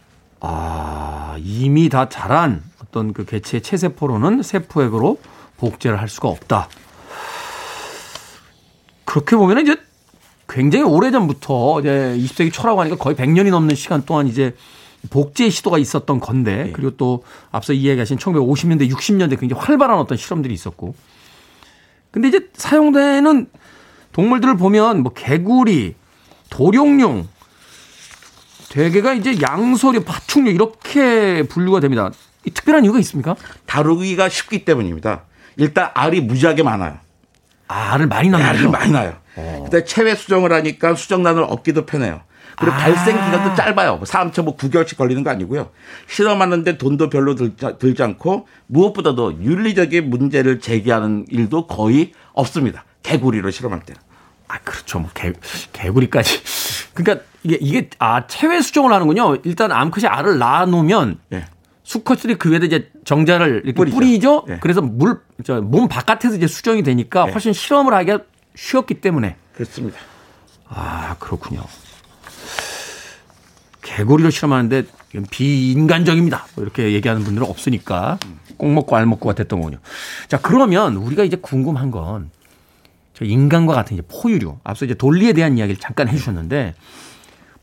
아, 이미 다 자란 어떤 그 개체의 체세포로는 세포액으로 복제를 할 수가 없다. 그렇게 보면 이제 굉장히 오래전부터 이제 20세기 초라고 하니까 거의 100년이 넘는 시간 동안 이제 복제 시도가 있었던 건데 네. 그리고 또 앞서 이야기하신 1950년대 60년대 굉장히 활발한 어떤 실험들이 있었고 근데 이제 사용되는 동물들을 보면 뭐 개구리, 도룡룡 대개가 이제 양서류, 파충류 이렇게 분류가 됩니다. 이 특별한 이유가 있습니까? 다루기가 쉽기 때문입니다. 일단 알이 무지하게 많아요. 아, 알을 많이 낳는 알을 많이 낳아요. 어. 그다음에 체외 수정을 하니까 수정란을 얻기도 편해요. 그리고 아. 발생 기간도 짧아요. 뭐 사람처럼 뭐 9개월씩 걸리는 거 아니고요. 실험하는데 돈도 별로 들지, 들지 않고 무엇보다도 윤리적인 문제를 제기하는 일도 거의 없습니다. 개구리로 실험할 때는. 아, 그렇죠. 뭐 개, 개구리까지. 그러니까 이게 이게 아 체외 수정을 하는군요. 일단 암컷이 알을 낳아 놓으면 네. 수컷들이 그 위에다 이제 정자를 이렇게 뿌리죠. 뿌리죠? 네. 그래서 물, 저, 몸 바깥에서 이제 수정이 되니까 네. 훨씬 실험을 하기가 쉬었기 때문에. 그렇습니다. 아, 그렇군요. 개구리를 실험하는데 비인간적입니다. 뭐 이렇게 얘기하는 분들은 없으니까 꼭 먹고 알 먹고가 됐던 거군요. 자, 그러면 우리가 이제 궁금한 건 저 인간과 같은 이제 포유류. 앞서 이제 돌리에 대한 이야기를 잠깐 해주셨는데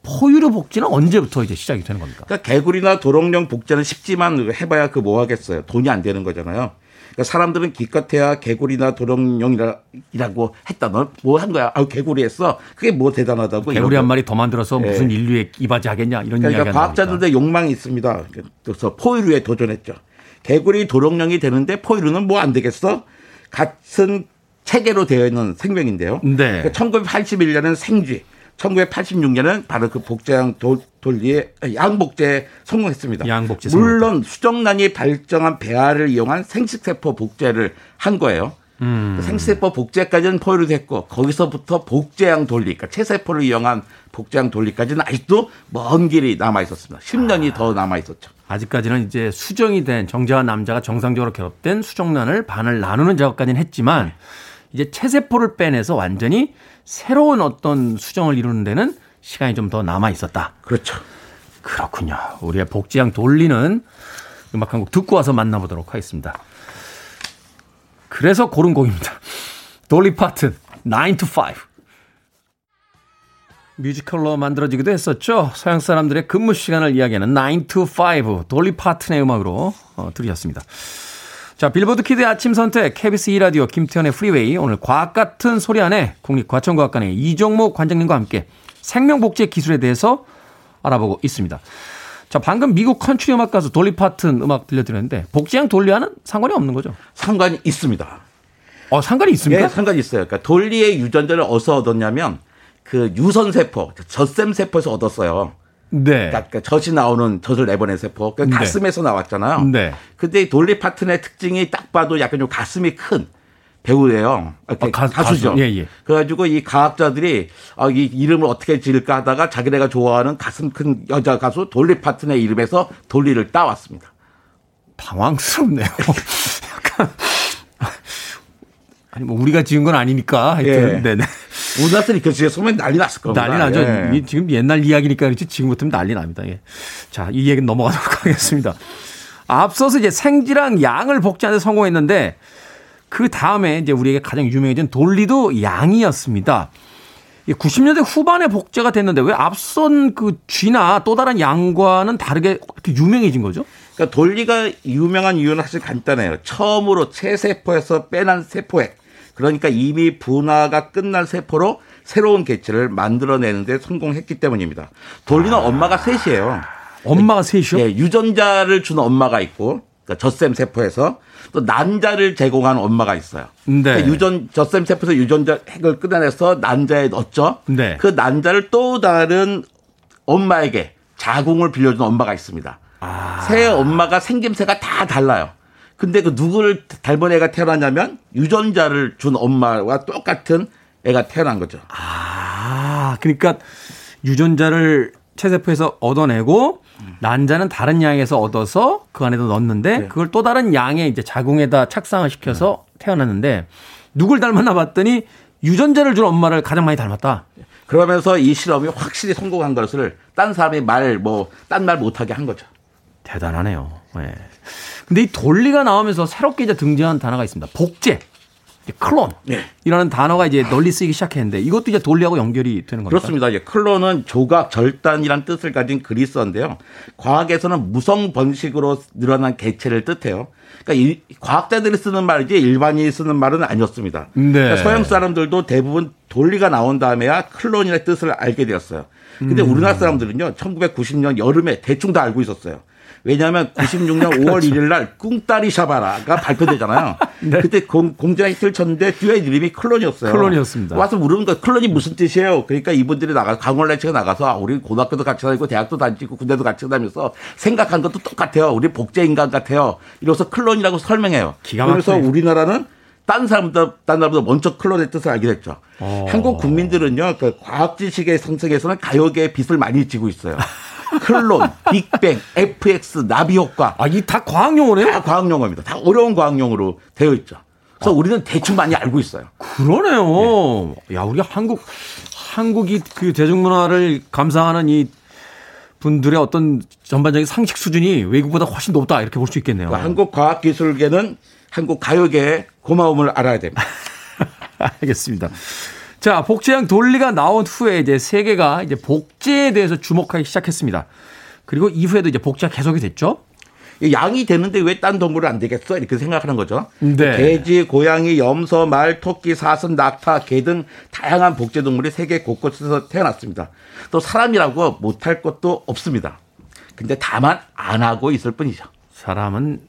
포유류 복제는 언제부터 이제 시작이 되는 겁니까? 그러니까 개구리나 도롱뇽 복제는 쉽지만 해봐야 그 뭐 하겠어요. 돈이 안 되는 거잖아요. 그러니까 사람들은 기껏해야 개구리나 도롱뇽이라고 했다. 너 뭐 한 거야? 아, 개구리 했어. 그게 뭐 대단하다고. 개구리 한 마리 더 만들어서 네. 무슨 인류에 이바지 하겠냐 이런 그러니까 이야기. 과학자들의 욕망이 있습니다. 그래서 포유류에 도전했죠. 개구리 도롱뇽이 되는데 포유류는 뭐 안 되겠어? 같은 체계로 되어 있는 생명인데요. 네. 그러니까 1981년은 생쥐, 1986년은 바로 그 복제양 돌리의 양복제에 성공했습니다. 양복제 물론 수정란이 발정한 배아를 이용한 생식세포 복제를 한 거예요. 음. 생세포 복제까지는 포유류 됐고 거기서부터 복제양 돌리, 그러니까 체세포를 이용한 복제양 돌리까지는 아직도 먼 길이 남아 있었습니다. 10년이 아. 더 남아 있었죠. 아직까지는 이제 수정이 된 정자와 남자가 정상적으로 결합된 수정란을 반을 나누는 작업까지는 했지만 네. 이제 체세포를 빼내서 완전히 새로운 어떤 수정을 이루는 데는 시간이 좀 더 남아 있었다. 그렇죠. 그렇군요. 우리의 복지양 돌리는 음악 한 곡 듣고 와서 만나보도록 하겠습니다. 그래서 고른 곡입니다. 돌리 파튼 9 to 5. 뮤지컬로 만들어지기도 했었죠. 서양 사람들의 근무 시간을 이야기하는 9 to 5 돌리 파튼의 음악으로 어, 들으셨습니다. 자, 빌보드 Kid의 아침 선택, KBS 2라디오, 김태훈의 프리웨이, 오늘 과학 같은 소리 안에 국립과천과학관의 이정모 관장님과 함께 생명복제 기술에 대해서 알아보고 있습니다. 자, 방금 미국 컨트리 음악 가수 돌리 파튼 음악 들려드렸는데 복제양 돌리와는 상관이 없는 거죠? 상관이 있습니다. 어, 상관이 있습니까? 네, 상관이 있어요. 그러니까 돌리의 유전자를 어디서 얻었냐면 그 유선 세포, 젖샘 세포에서 얻었어요. 네. 그러니까 젖이 나오는 젖을 내보낸 세포. 그러니까 네. 가슴에서 나왔잖아요. 네. 근데 돌리 파튼의 특징이 딱 봐도 약간 좀 가슴이 큰 배우예요. 아, 가, 수죠 예, 예. 그래가지고 이 과학자들이 아, 이 이름을 어떻게 지을까 하다가 자기네가 좋아하는 가슴 큰 여자 가수 돌리 파튼의 이름에서 돌리를 따왔습니다. 당황스럽네요. 약간 아니 뭐 우리가 지은 건 아니니까 하여튼 예. 네네. 우리나라들이 그 지에 소면 난리 났을 겁니다. 난리 나죠. 예. 지금 옛날 이야기니까 그렇지 지금부터는 난리 납니다. 예. 자, 이 얘기는 넘어가도록 하겠습니다. 앞서서 이제 생지랑 양을 복제하는 데 성공했는데 그 다음에 이제 우리에게 가장 유명해진 돌리도 양이었습니다. 90년대 후반에 복제가 됐는데 왜 앞선 그 쥐나 또 다른 양과는 다르게 이렇게 유명해진 거죠? 그러니까 돌리가 유명한 이유는 사실 간단해요. 처음으로 체세포에서 빼난 세포액. 그러니까 이미 분화가 끝난 세포로 새로운 개체를 만들어내는데 성공했기 때문입니다. 돌리는 아. 엄마가 셋이에요. 엄마가 셋이요? 예, 유전자를 주는 엄마가 있고 그러니까 젖샘 세포에서 또 난자를 제공하는 엄마가 있어요. 네. 그러니까 유전 젖샘 세포에서 유전자 핵을 끊어내서 난자에 넣었죠. 네. 그 난자를 또 다른 엄마에게 자궁을 빌려주는 엄마가 있습니다. 아. 새 엄마가 생김새가 다 달라요. 근데 그 누구를 닮은 애가 태어났냐면 유전자를 준 엄마와 똑같은 애가 태어난 거죠. 아, 그러니까 유전자를 체세포에서 얻어내고 난자는 다른 양에서 얻어서 그 안에도 넣었는데 네. 그걸 또 다른 양의 이제 자궁에다 착상을 시켜서 네. 태어났는데 누굴 닮았나 봤더니 유전자를 준 엄마를 가장 많이 닮았다. 그러면서 이 실험이 확실히 성공한 것을 딴 사람이 말 뭐 딴 말 못하게 한 거죠. 대단하네요. 네. 근데 이 돌리가 나오면서 새롭게 이제 등장한 단어가 있습니다. 복제. 클론이라는 네. 단어가 이제 널리 쓰이기 시작했는데 이것도 이제 돌리하고 연결이 되는 겁니까? 그렇습니다. 예, 클론은 조각, 절단이란 뜻을 가진 그리스어인데요. 과학에서는 무성 번식으로 늘어난 개체를 뜻해요. 그러니까 이, 과학자들이 쓰는 말이지 일반인이 쓰는 말은 아니었습니다. 네. 그러니까 서양 사람들도 대부분 돌리가 나온 다음에야 클론이라는 뜻을 알게 되었어요. 근데 음. 우리나라 사람들은요, 1990년 여름에 대충 다 알고 있었어요. 왜냐하면 96년 그렇죠. 5월 1일 날 꿍따리 샤바라가 발표되잖아요. 네. 그때 굉, 굉장히 히트를 쳤는데 듀엣 이름이 클론이었어요. 클론이었습니다. 와서 물으는 거 클론이 무슨 뜻이에요? 그러니까 이분들이 나가 강원래 씨가 나가서 아, 우리 고등학교도 같이 다니고 대학도 다니고 군대도 같이 다니면서 생각한 것도 똑같아요. 우리 복제 인간 같아요. 이래서 클론이라고 설명해요. 그래서 우리나라는 딴 사람보다 딴 나라보다 먼저 클론의 뜻을 알게 됐죠. 오. 어. 한국 국민들은요, 그 과학 지식의 성승에서는 가요계의 빚을 많이 지고 있어요. 클론, 빅뱅, FX, 나비 효과. 아, 이 다 과학 용어네요? 다 과학 용어입니다. 다 어려운 과학 용어로 되어 있죠. 그래서 아. 우리는 대충 많이 알고 있어요. 그러네요. 네. 야, 우리가 한국, 한국이 그 대중문화를 감상하는 이 분들의 어떤 전반적인 상식 수준이 외국보다 훨씬 높다 이렇게 볼 수 있겠네요. 그러니까 한국 과학기술계는 한국 가요계의 고마움을 알아야 됩니다. 알겠습니다. 자, 복제양 돌리가 나온 후에 이제 세계가 이제 복제에 대해서 주목하기 시작했습니다. 그리고 이후에도 이제 복제가 계속이 됐죠. 양이 되는데 왜 딴 동물은 안 되겠어? 이렇게 생각하는 거죠. 네. 돼지, 고양이, 염소, 말, 토끼, 사슴, 낙타, 개 등 다양한 복제 동물이 세계 곳곳에서 태어났습니다. 또 사람이라고 못할 것도 없습니다. 근데 다만 안 하고 있을 뿐이죠. 사람은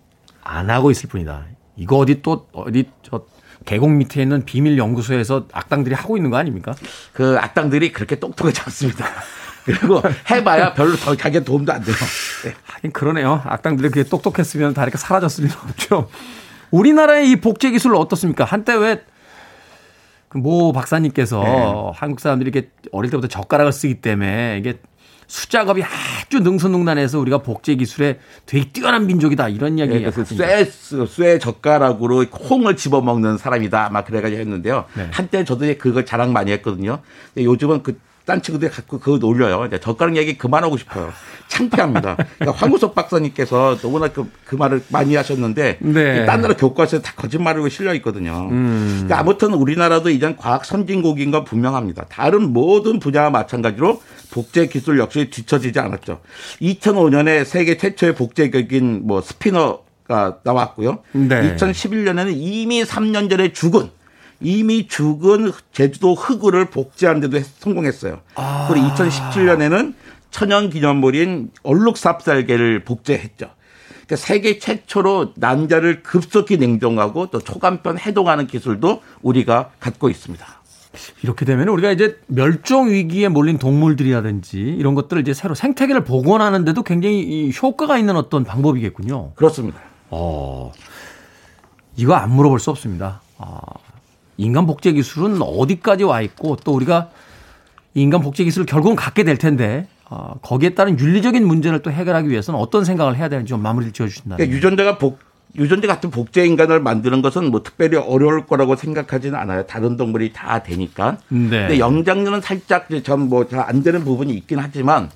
안 하고 있을 뿐이다. 이거 어디 또 어디 저 계곡 밑에 있는 비밀 연구소에서 악당들이 하고 있는 거 아닙니까? 그 악당들이 그렇게 똑똑하지 않습니다. 그리고 해봐야 별로 더 자기 도움도 안 돼요. 네. 하긴 그러네요. 악당들이 그게 똑똑했으면 다 이렇게 사라졌을 리는 없죠. 우리나라의 이 복제 기술 어떻습니까? 한때 왜 그모 박사님께서 네. 한국 사람들이 이렇게 어릴 때부터 젓가락을 쓰기 때문에 이게 수작업이 아주 능수능란해서 우리가 복제 기술에 되게 뛰어난 민족이다 이런 이야기. 네, 그래서 쇠, 쇠 젓가락으로 콩을 집어먹는 사람이다 막 그래가지고 했는데요. 네. 한때 저도 그걸 자랑 많이 했거든요. 요즘은 그딴 친구들이 갖고 그거 놀려요. 이제 젓가락 얘기 그만하고 싶어요. 창피합니다. 그러니까 황우석 박사님께서 너무나 그, 그 말을 많이 하셨는데 네. 딴 나라 교과서에 다 거짓말로 실려 있거든요. 음. 그러니까 아무튼 우리나라도 이젠 과학 선진국인 건 분명합니다. 다른 모든 분야와 마찬가지로 복제 기술 역시 뒤처지지 않았죠. 2005년에 세계 최초의 복제격인 뭐 스피너가 나왔고요. 네. 2011년에는 이미 3년 전에 죽은 이미 죽은 제주도 흑우를 복제하는 데도 성공했어요. 아. 그리고 2017년에는 천연 기념물인 얼룩삽살개를 복제했죠. 그러니까 세계 최초로 난자를 급속히 냉동하고 또 초간편 해동하는 기술도 우리가 갖고 있습니다. 이렇게 되면 우리가 이제 멸종 위기에 몰린 동물들이라든지 이런 것들을 이제 새로 생태계를 복원하는데도 굉장히 효과가 있는 어떤 방법이겠군요. 그렇습니다. 어, 이거 안 물어볼 수 없습니다. 아, 인간 복제 기술은 어디까지 와 있고 또 우리가 인간 복제 기술을 결국은 갖게 될 텐데 어, 거기에 따른 윤리적인 문제를 또 해결하기 위해서는 어떤 생각을 해야 되는지 좀 마무리를 지어주신다면. 그러니까 유전자가 복 유전자 같은 복제 인간을 만드는 것은 뭐 특별히 어려울 거라고 생각하지는 않아요. 다른 동물이 다 되니까. 네. 근데 영장류는 살짝 전뭐 안 되는 부분이 있긴 하지만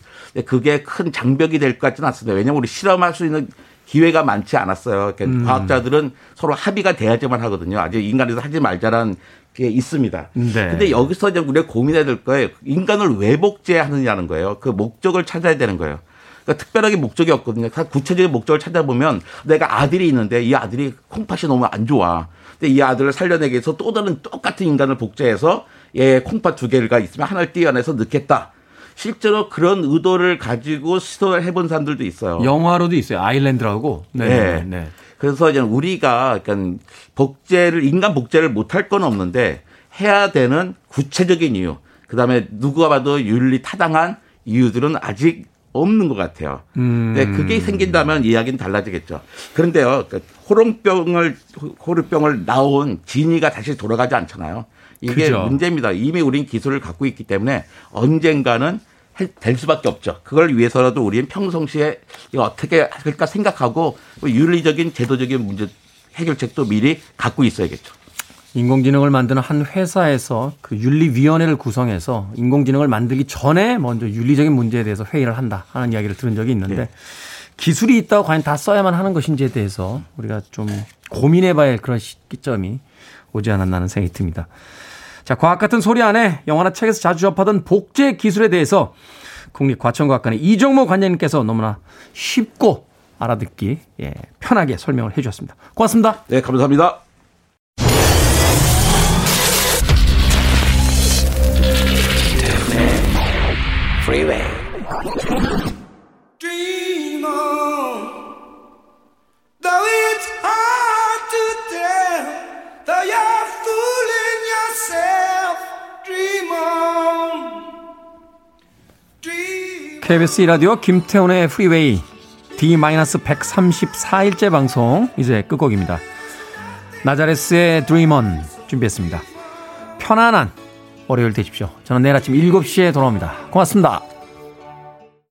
그게 큰 장벽이 될 것 같지는 않습니다. 왜냐하면 우리 실험할 수 있는 기회가 많지 않았어요. 그러니까 음. 과학자들은 서로 합의가 돼야지만 하거든요. 아직 인간에서 하지 말자란 게 있습니다. 네. 근데 여기서 이제 우리가 고민해야 될 거예요. 인간을 왜 복제하느냐는 거예요. 그 목적을 찾아야 되는 거예요. 그러니까 특별하게 목적이 없거든요. 구체적인 목적을 찾아보면 내가 아들이 있는데 이 아들이 콩팥이 너무 안 좋아. 근데 이 아들을 살려내기 위해서 또 다른 똑같은 인간을 복제해서 얘 콩팥 두 개가 있으면 하나를 띄어내서 넣겠다. 실제로 그런 의도를 가지고 시도를 해본 사람들도 있어요. 영화로도 있어요. 아일랜드라고. 네. 네. 네. 그래서 이제 우리가 약간 복제를 인간 복제를 못할 건 없는데 해야 되는 구체적인 이유. 그다음에 누가 봐도 윤리 타당한 이유들은 아직 없는 것 같아요. 음. 네, 그게 생긴다면 이야기는 달라지겠죠. 그런데요, 그러니까 호롱병을 호르병을 나온 진이가 다시 돌아가지 않잖아요. 이게 그죠. 문제입니다. 이미 우린 기술을 갖고 있기 때문에 언젠가는 될 수밖에 없죠. 그걸 위해서라도 우리는 평상시에 어떻게 할까 생각하고 뭐 윤리적인 제도적인 문제 해결책도 미리 갖고 있어야겠죠. 인공지능을 만드는 한 회사에서 그 윤리위원회를 구성해서 인공지능을 만들기 전에 먼저 윤리적인 문제에 대해서 회의를 한다 하는 이야기를 들은 적이 있는데 네. 기술이 있다고 과연 다 써야만 하는 것인지에 대해서 우리가 좀 고민해 봐야 할 그런 시점이 오지 않았나 하는 생각이 듭니다. 자, 과학 같은 소리 안에 영화나 책에서 자주 접하던 복제 기술에 대해서 국립과천과학관의 이종모 관장님께서 너무나 쉽고 알아듣기 예, 편하게 설명을 해 주셨습니다. 고맙습니다. 네, 감사합니다. KBS 라디오 김태훈의 프리웨이 D-134일째 방송 이제 끝곡입니다. 나자레스의 드리먼 준비했습니다. 편안한 월요일 되십시오. 저는 내일 아침 7시에 돌아옵니다. 고맙습니다.